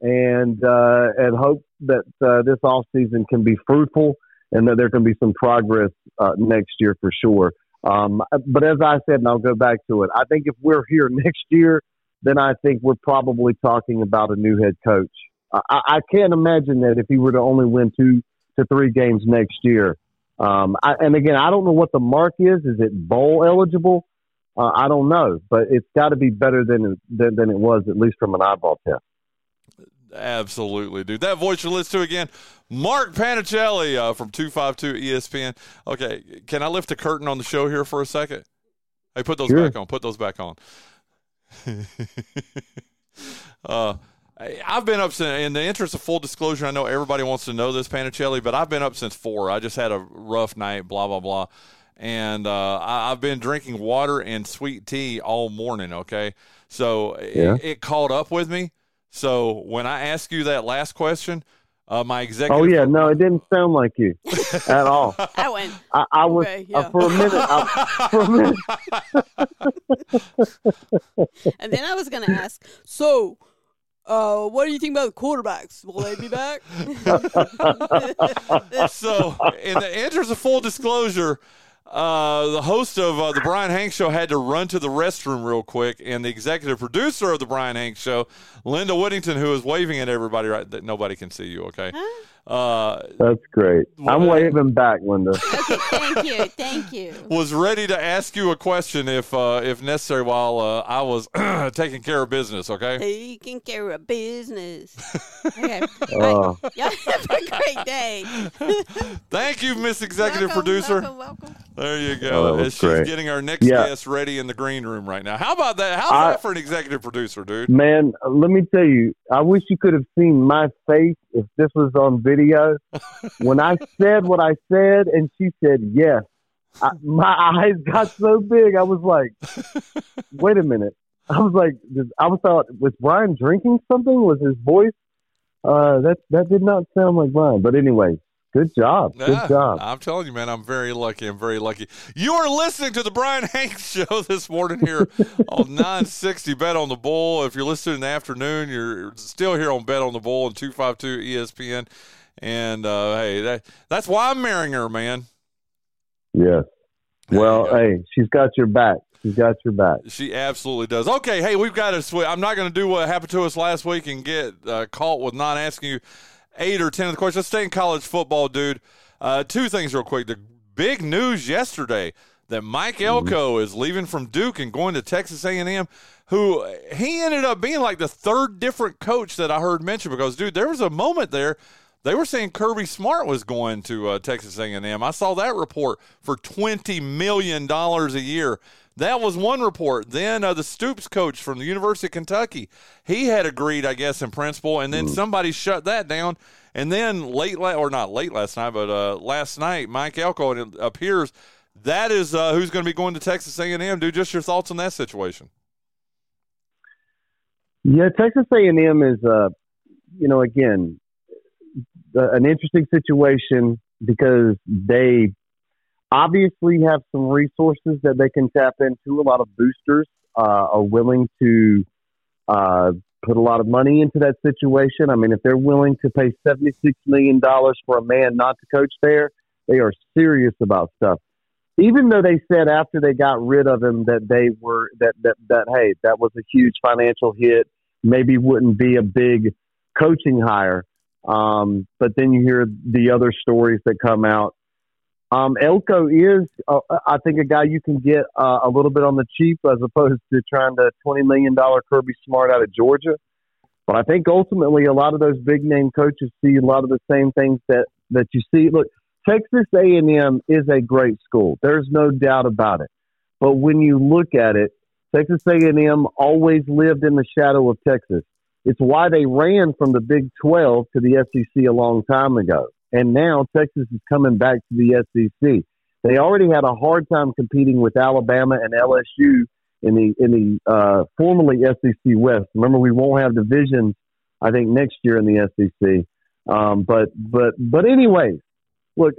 and uh, and hope that uh, this off season can be fruitful and that there can be some progress uh, next year for sure. Um, but as I said, and I'll go back to it, I think if we're here next year, then I think we're probably talking about a new head coach. I, I can't imagine that if he were to only win two to three games next year. Um, I, and again, I don't know what the mark is. Is it bowl eligible? Uh, I don't know, but it's got to be better than, than than it was, at least from an eyeball test. Absolutely, dude. That voice you listen to again, Mark Panichelli uh, from 252 ESPN. Okay, can I lift the curtain on the show here for a second? Hey, put those Sure. back on. Put those back on. uh, I've been up since, in the interest of full disclosure, I know everybody wants to know this, Panichelli, but I've been up since four. I just had a rough night, blah, blah, blah. And uh, I, I've been drinking water and sweet tea all morning, okay? So Yeah. it, it caught up with me. So when I ask you that last question, Uh, my executive. Oh yeah, no, it didn't sound like you at all. I went. I, I was Okay, uh, for a minute. I, for a minute. And then I was going to ask, so, uh, what do you think about the quarterbacks? Will they be back? so, in the interest of full disclosure, uh, the host of uh, the Brian Hanks Show had to run to the restroom real quick, and the executive producer of the Brian Hanks Show, Linda Whittington, who is waving at everybody right that nobody can see you. Okay, uh, That's great. I'm waving back, Linda. okay, thank you. Thank you. was ready to ask you a question if uh, if necessary while uh, I was taking care of business. Okay. Taking care of business. Okay. Uh, Y'all have a great day. Thank you, Miss Executive Welcome, Producer. welcome, welcome. There you Oh, go. As she's great. getting our next Yeah. guest ready in the green room right now. How about that? How's I- that for an executive producer, dude? man, let me tell you, I wish you could have seen my face if this was on video. when I said what I said, and she said yes, I, my eyes got so big. I was like, "Wait a minute!" I was like, "I was thought was Brian drinking something? Was his voice?" Uh, that that did not sound like Brian. But anyway, good job, good Yeah, job. I'm telling you, man, I'm very lucky. I'm very lucky. You are listening to the Brian Hanks Show this morning here on 960 Bet on the Bull. If you're listening in the afternoon, you're still here on Bet on the Bull and 252 ESPN. And uh, hey, that, that's why I'm marrying her, man. Yes. There Well, hey, she's got your back. She's got your back. She absolutely does. Okay, hey, we've got to switch. I'm not going to do what happened to us last week and get uh, caught with not asking you eight or ten of the questions. Let's stay in college football, dude. Uh, two things real quick. The big news yesterday that Mike Elko is leaving from Duke and going to Texas A&M. Who he ended up being like the third different coach that I heard mentioned because, dude, there was a moment there. They were saying Kirby Smart was going to uh, Texas A&M. I saw that report for twenty million dollars a year. That was one report. Then uh, the Stoops coach from the University of Kentucky, he had agreed, I guess, in principle, and then somebody shut that down. And then late, la- or not late last night, but uh, last night, Mike Elko, and it appears that is uh, who's going to be going to Texas A&M. Dude, just your thoughts on that situation. Yeah, Texas A&M is, uh, you know, again, uh, an interesting situation because they obviously have some resources that they can tap into. A lot of boosters uh, are willing to uh, put a lot of money into that situation. I mean, if they're willing to pay $76 million for a man not to coach there, they are serious about stuff. Even though they said after they got rid of him that they were that that that hey that was a huge financial hit, maybe wouldn't be a big coaching hire. Um, but then you hear the other stories that come out. Um, Elko is, uh, I think, a guy you can get uh, a little bit on the cheap as opposed to trying to twenty million dollar Kirby Smart out of Georgia. But I think ultimately a lot of those big name coaches see a lot of the same things that that you see. Look, Texas A and M is a great school. There's no doubt about it. But when you look at it, Texas A and M always lived in the shadow of Texas. It's why they ran from the Big 12 to the SEC a long time ago. And now Texas is coming back to the SEC. They already had a hard time competing with Alabama and LSU in the in the uh, formerly SEC West. Remember, we won't have divisions. I think next year in the SEC. Um, but but but anyways, look,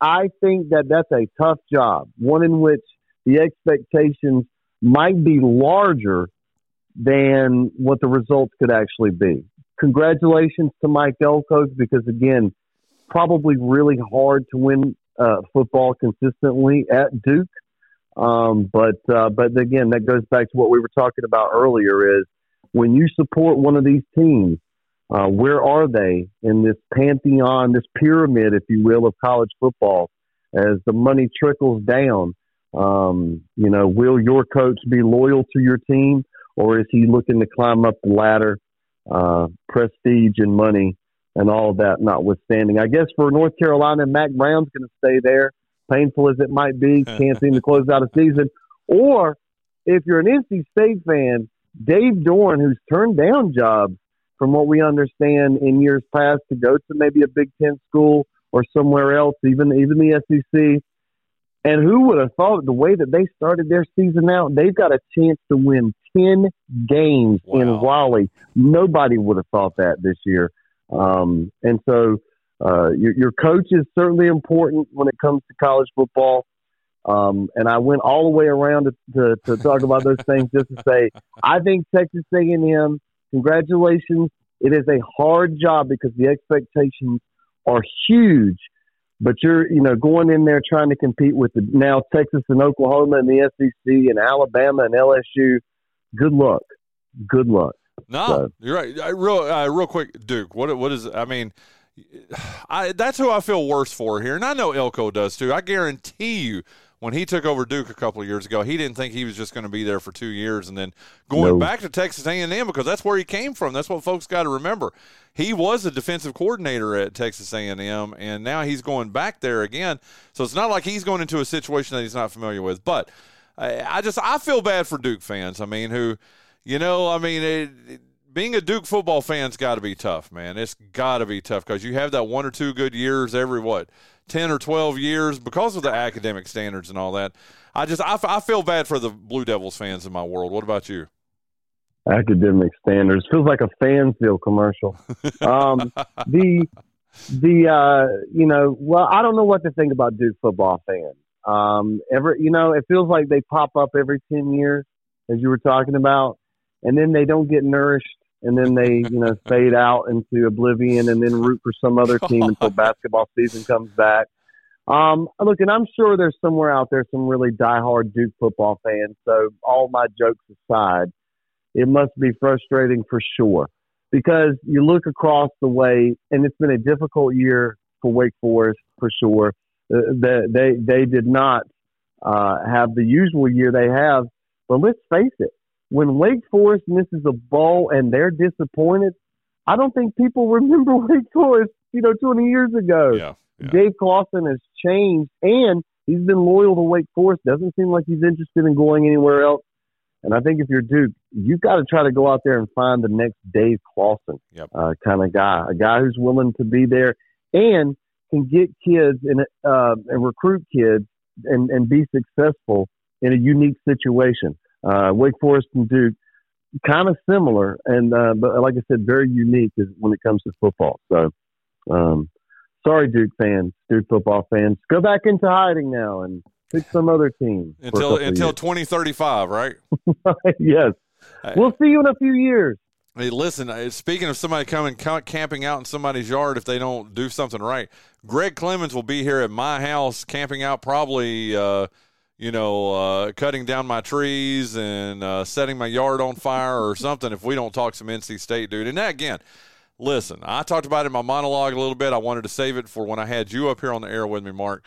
I think that that's a tough job, one in which the expectations might be larger than what the results could actually be. Congratulations to Mike Elko because again, probably really hard to win uh, football consistently at Duke. Um, but uh, but again, that goes back to what we were talking about earlier: is when you support one of these teams, uh, where are they in this pantheon, this pyramid, if you will, of college football? As the money trickles down, um, you know, will your coach be loyal to your team, or is he looking to climb up the ladder, uh, prestige and money? And all of that notwithstanding. I guess for North Carolina, Mack Brown's going to stay there, painful as it might be, can't seem to close out a season. Or if you're an NC State fan, Dave Doeren, who's turned down jobs from what we understand in years past to go to maybe a Big Ten school or somewhere else, even even the SEC. And who would have thought the way that they started their season out, they've got a chance to win 10 games in Raleigh. Nobody would have thought that this year. Um, and so uh, your, your coach is certainly important when it comes to college football. Um, and I went all the way around to, to, to talk about those things just to say, I think Texas A&M, congratulations. It is a hard job because the expectations are huge. But you're, you know, going in there trying to compete with the now Texas and Oklahoma and the SEC and Alabama and LSU. Good luck. Good luck. No, So- you're right. I, real, uh, real quick, Duke. What what is? I mean, I that's who I feel worse for here, and I know Elko does too. I guarantee you, when he took over Duke a couple of years ago, he didn't think he was just going to be there for two years and then going No. back to Texas A&M because that's where he came from. That's what folks got to remember. He was a defensive coordinator at Texas A&M, and now he's going back there again. So it's not like he's going into a situation that he's not familiar with. But I, I just I feel bad for Duke fans. I mean, who, you know, I mean, it, it- being a Duke football fan's got to be tough, man. It's got to be tough because you have that one or two good years every what ten or twelve years because of the academic standards and all that. I just I, I feel bad for the Blue Devils fans in my world. What about you? academic standards feels like a Fansville commercial. Um, the the uh, you know, well, I don't know what to think about Duke football fans. Um, ever, you know, it feels like they pop up every ten years, as you were talking about, and then they don't get nourished, and then they you know fade out into oblivion, and then root for some other team until basketball season comes back. Um, look, and I'm sure there's somewhere out there some really diehard Duke football fans. So all my jokes aside, it must be frustrating for sure because you look across the way, and it's been a difficult year for Wake Forest for sure. Uh, they they, they did not uh, have the usual year they have, but let's face it, when Wake Forest misses a ball and they're disappointed, I don't think people remember Wake Forest, you know, 20 years ago. Yeah, Dave Clawson has changed, and he's been loyal to Wake Forest. Doesn't seem like he's interested in going anywhere else. And I think if you're Duke, you've got to try to go out there and find the next Dave Clawson Yep. uh, kind of guy, a guy who's willing to be there and can get kids and uh, and recruit kids and and be successful in a unique situation. Uh, Wake Forest and Duke, kind of similar, and uh, but like I said, very unique is when it comes to football. So, um, sorry, Duke fans, Duke football fans, go back into hiding now and pick some other team Until until twenty thirty five, right? yes, we'll see you in a few years. Hey, listen. uh, Speaking of somebody coming camping out in somebody's yard if they don't do something right, Greg Clemens will be here at my house camping out, probably. Uh, you know, uh, cutting down my trees and uh, setting my yard on fire or something. If we don't talk some NC State, dude. And that, again, listen, I talked about it in my monologue a little bit. I wanted to save it for when I had you up here on the air with me, Mark.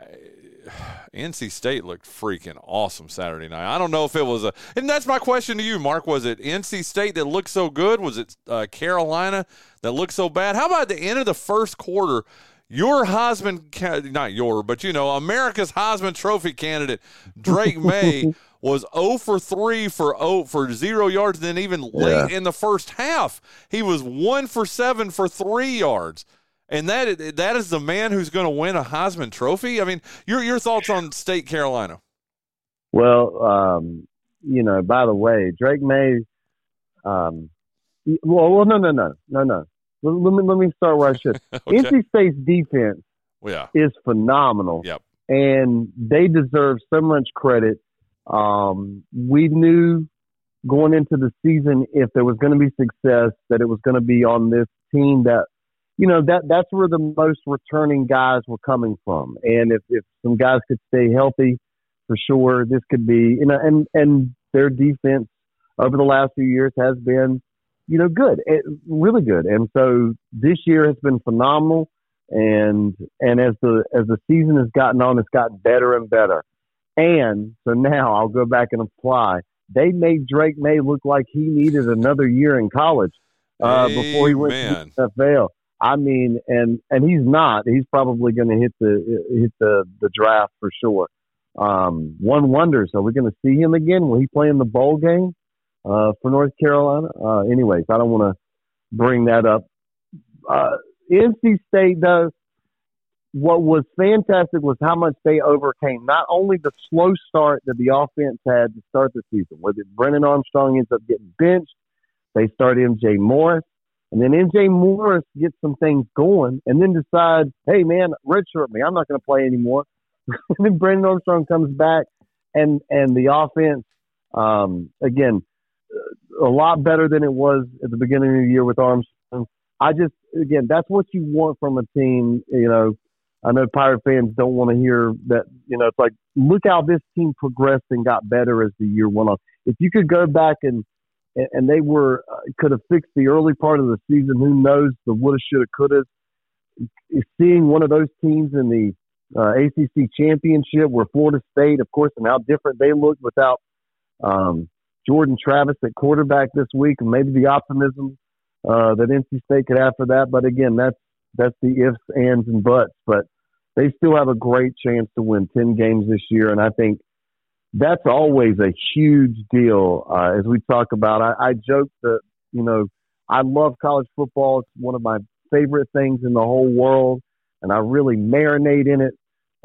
NC State looked freaking awesome Saturday night. I don't know if it was a, and that's my question to you, Mark. Was it NC State that looked so good? Was it uh, Carolina that looked so bad? How about the end of the first quarter? Your Heisman, not your, but you know, America's Heisman Trophy candidate, Drake Maye, was 0 for 3 for 0 for zero yards. Then even late Yeah. in the first half, he was 1 for 7 for three yards. And that that is the man who's going to win a Heisman Trophy. I mean, your your thoughts on State Carolina? Well, um, you know, by the way, Drake Maye. Um, well, well, no, no, no, no, no. Let, me let me start where I should. Okay. NC State's defense Yeah. is phenomenal. Yep. And they deserve so much credit. Um, we knew going into the season if there was going to be success that it was going to be on this team that you know that that's where the most returning guys were coming from. And if if some guys could stay healthy, for sure, this could be you know and and their defense over the last few years has been you know good, it, really good. And so this year has been phenomenal. And and as the as the season has gotten on, it's gotten better and better. And so now I'll go back and apply. They made Drake Maye look like he needed another year in college uh, before he went Amen. to the NFL. I mean, and and he's not. He's probably going to hit the hit the the draft for sure. Um, one wonders, are we going to see him again? Will he play in the bowl game uh, for North Carolina? Uh, anyways, I don't want to bring that up. Uh, NC State does. What was fantastic was how much they overcame not only the slow start that the offense had to start the season, where Brennan Armstrong ends up getting benched. They start MJ Morris. And then MJ Morris gets some things going and then decides, hey, man, redshirt me. I'm not going to play anymore. and then Brennan Armstrong comes back and, and the offense, um, again, a lot better than it was at the beginning of the year with Armstrong. I just, again, that's what you want from a team. You know, I know Pirate fans don't want to hear that, you know, it's like, look how this team progressed and got better as the year went on. If you could go back and, and they were, uh, could have fixed the early part of the season, who knows the woulda, shoulda, coulda. Seeing one of those teams in the uh, ACC championship where Florida State, of course, and how different they looked without um, Jordan Travis at quarterback this week, and maybe the optimism uh, that NC State could have for that. But again, that's that's the ifs, ands, and buts. But they still have a great chance to win ten games this year, and I think that's always a huge deal. Uh, as we talk about, I, I joke that you know I love college football. It's one of my favorite things in the whole world, and I really marinate in it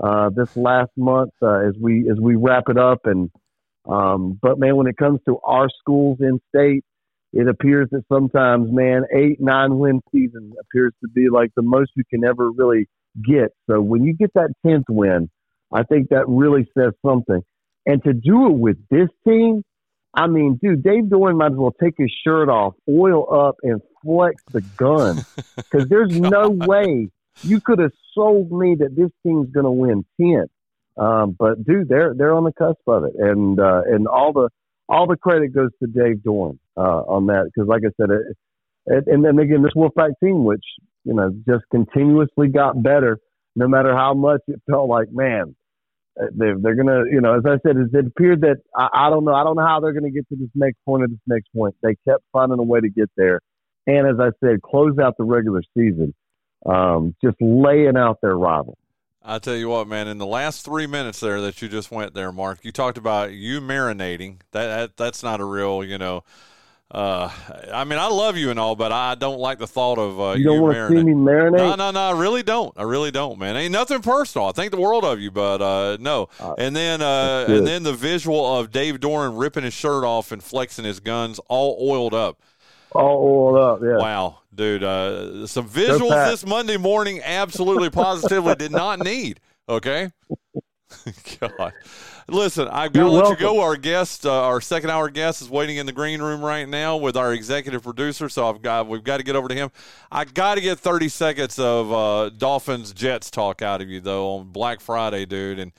uh, this last month uh, as we as we wrap it up and um, but man, when it comes to our schools in state, it appears that sometimes, man, eight, nine win season appears to be like the most you can ever really get. So when you get that 10th win, I think that really says something. And to do it with this team, I mean, dude, Dave Doeren might as well take his shirt off, oil up, and flex the gun. Because there's no way you could have sold me that this team's going to win 10. Um, but dude, they're they're on the cusp of it, and uh, and all the all the credit goes to Dave Doeren uh, on that because, like I said, it, it, and then again, this Wolfpack team, which you know just continuously got better, no matter how much it felt like, man, uh, they're they're gonna, you know, as I said, it appeared that I, I don't know, I don't know how they're gonna get to this next point or this next point. They kept finding a way to get there, and as I said, close out the regular season, um, just laying out their rival. I tell you what, man. In the last three minutes there that you just went there, Mark, you talked about you marinating. That, that that's not a real, you know. Uh, I mean, I love you and all, but I don't like the thought of uh, you don't you want to see me marinate. No, no, no, I really don't. I really don't, man. Ain't nothing personal. I think the world of you, but uh, no. Uh, and then, uh, and then the visual of Dave Doeren ripping his shirt off and flexing his guns, all oiled up. All oiled up, yeah. Wow, dude. Uh, some visuals this Monday morning absolutely positively did not need. Okay. God. Listen, I've got to let welcome. you go. Our guest, uh, our second hour guest, is waiting in the green room right now with our executive producer. So I've got we've got to get over to him. I got to get thirty seconds of uh, Dolphins Jets talk out of you though on Black Friday, dude. And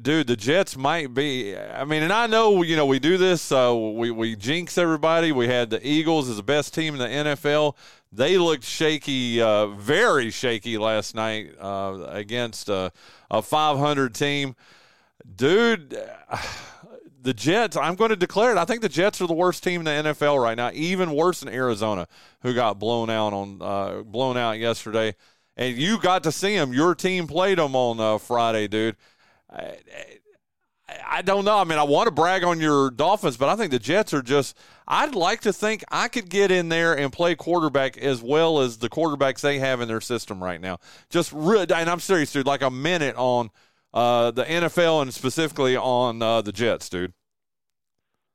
dude, the Jets might be. I mean, and I know you know we do this. Uh, we we jinx everybody. We had the Eagles as the best team in the NFL. They looked shaky, uh, very shaky last night uh, against a 500 team. Dude, the Jets. I'm going to declare it. I think the Jets are the worst team in the NFL right now, even worse than Arizona, who got blown out on uh, blown out yesterday. And you got to see them. Your team played them on uh, Friday, dude. I, I don't know. I mean, I want to brag on your Dolphins, but I think the Jets are just. I'd like to think I could get in there and play quarterback as well as the quarterbacks they have in their system right now. Just, and I'm serious, dude. Like a minute on uh, the NFL and specifically on uh, the Jets, dude.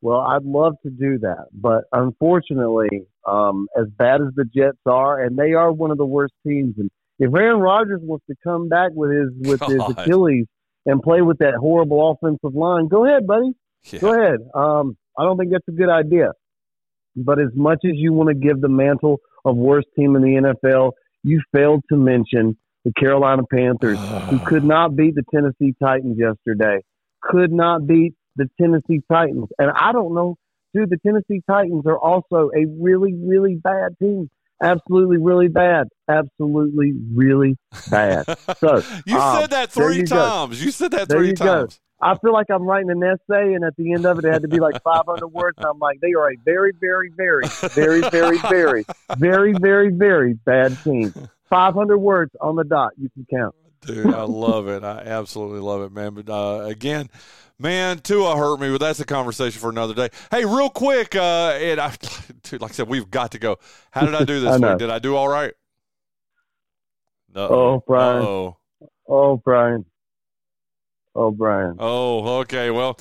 Well, I'd love to do that, but unfortunately, um, as bad as the Jets are, and they are one of the worst teams, and if Aaron Rodgers wants to come back with his with his Achilles and play with that horrible offensive line, go ahead, buddy. Yeah. Go ahead. Um, I don't think that's a good idea. But as much as you want to give the mantle of worst team in the NFL, you failed to mention the Carolina Panthers, who could not beat the Tennessee Titans yesterday. Could not beat the Tennessee Titans. And I don't know, dude, the Tennessee Titans are also a really, really bad team. Absolutely, really bad. Absolutely, really bad. So you um, said that three you go. times. You said that There three you go. times. I feel like I'm writing an essay, and at the end of it, it had to be like 500 words. And I'm like, they are a very, very, very, very, very, very, very, very, very bad team. 500 words on the dot. You can count. Dude, I love it. I absolutely love it, man. But uh, again, man, Tua hurt me, but that's a conversation for another day. Hey, real quick, uh, and I, dude, like I said, we've got to go. How did I do this know. week? Did I do all right? No. Oh, Brian. Oh, Oh, Brian. Oh, Brian. oh, okay. Well,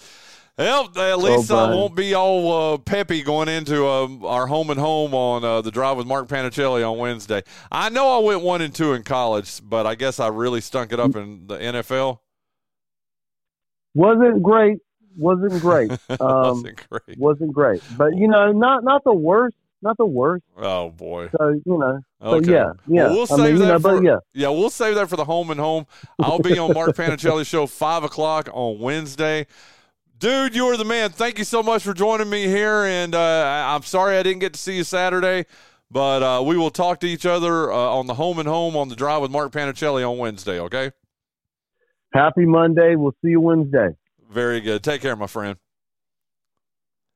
Well, at least I won't be all uh, peppy going into uh, our home and home on uh, the drive with Mark Panichelli on Wednesday. I know I went one and two in college, but I guess I really stunk it up in the NFL. Wasn't great. Wasn't great. Um, Wasn't great. Wasn't great. But you know, not not the worst. Not the worst. Oh boy. So you know. So Okay. yeah, yeah. Well, we'll I save mean, you that know, for but yeah. yeah. We'll save that for the home and home. I'll be on Mark Panichelli's show five o'clock on Wednesday. Dude, you are the man. Thank you so much for joining me here. And uh, I'm sorry I didn't get to see you Saturday, but uh, we will talk to each other uh, on the home and home on the drive with Mark Panichelli on Wednesday. Okay. Happy Monday. We'll see you Wednesday. Very good. Take care, my friend.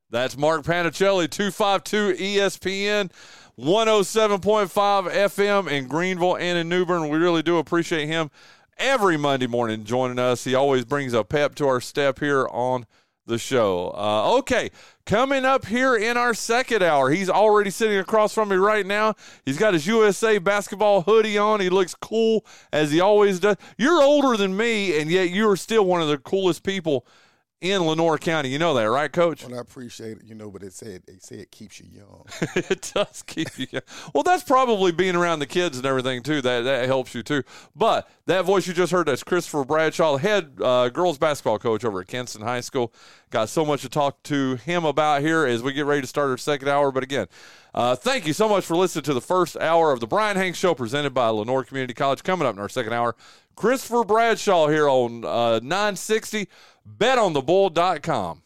That's Mark Panichelli, 252 ESPN, 107.5 FM in Greenville and in New Bern. We really do appreciate him every Monday morning joining us. He always brings a pep to our step here on the show. Uh, okay, coming up here in our second hour, he's already sitting across from me right now. He's got his USA basketball hoodie on. He looks cool as he always does. You're older than me, and yet you are still one of the coolest people in Lenoir County. You know that, right, Coach? Well, I appreciate it, you know, but it said they say it keeps you young. it does keep you. Young. Well, that's probably being around the kids and everything too. That that helps you too. But that voice you just heard, that's Christopher Bradshaw, head uh, girls basketball coach over at Kinston High School. Got so much to talk to him about here as we get ready to start our second hour. But again, uh, thank you so much for listening to the first hour of the Brian Hanks Show presented by Lenoir Community College. Coming up in our second hour, Christopher Bradshaw here on uh, 960 betonthebull.com.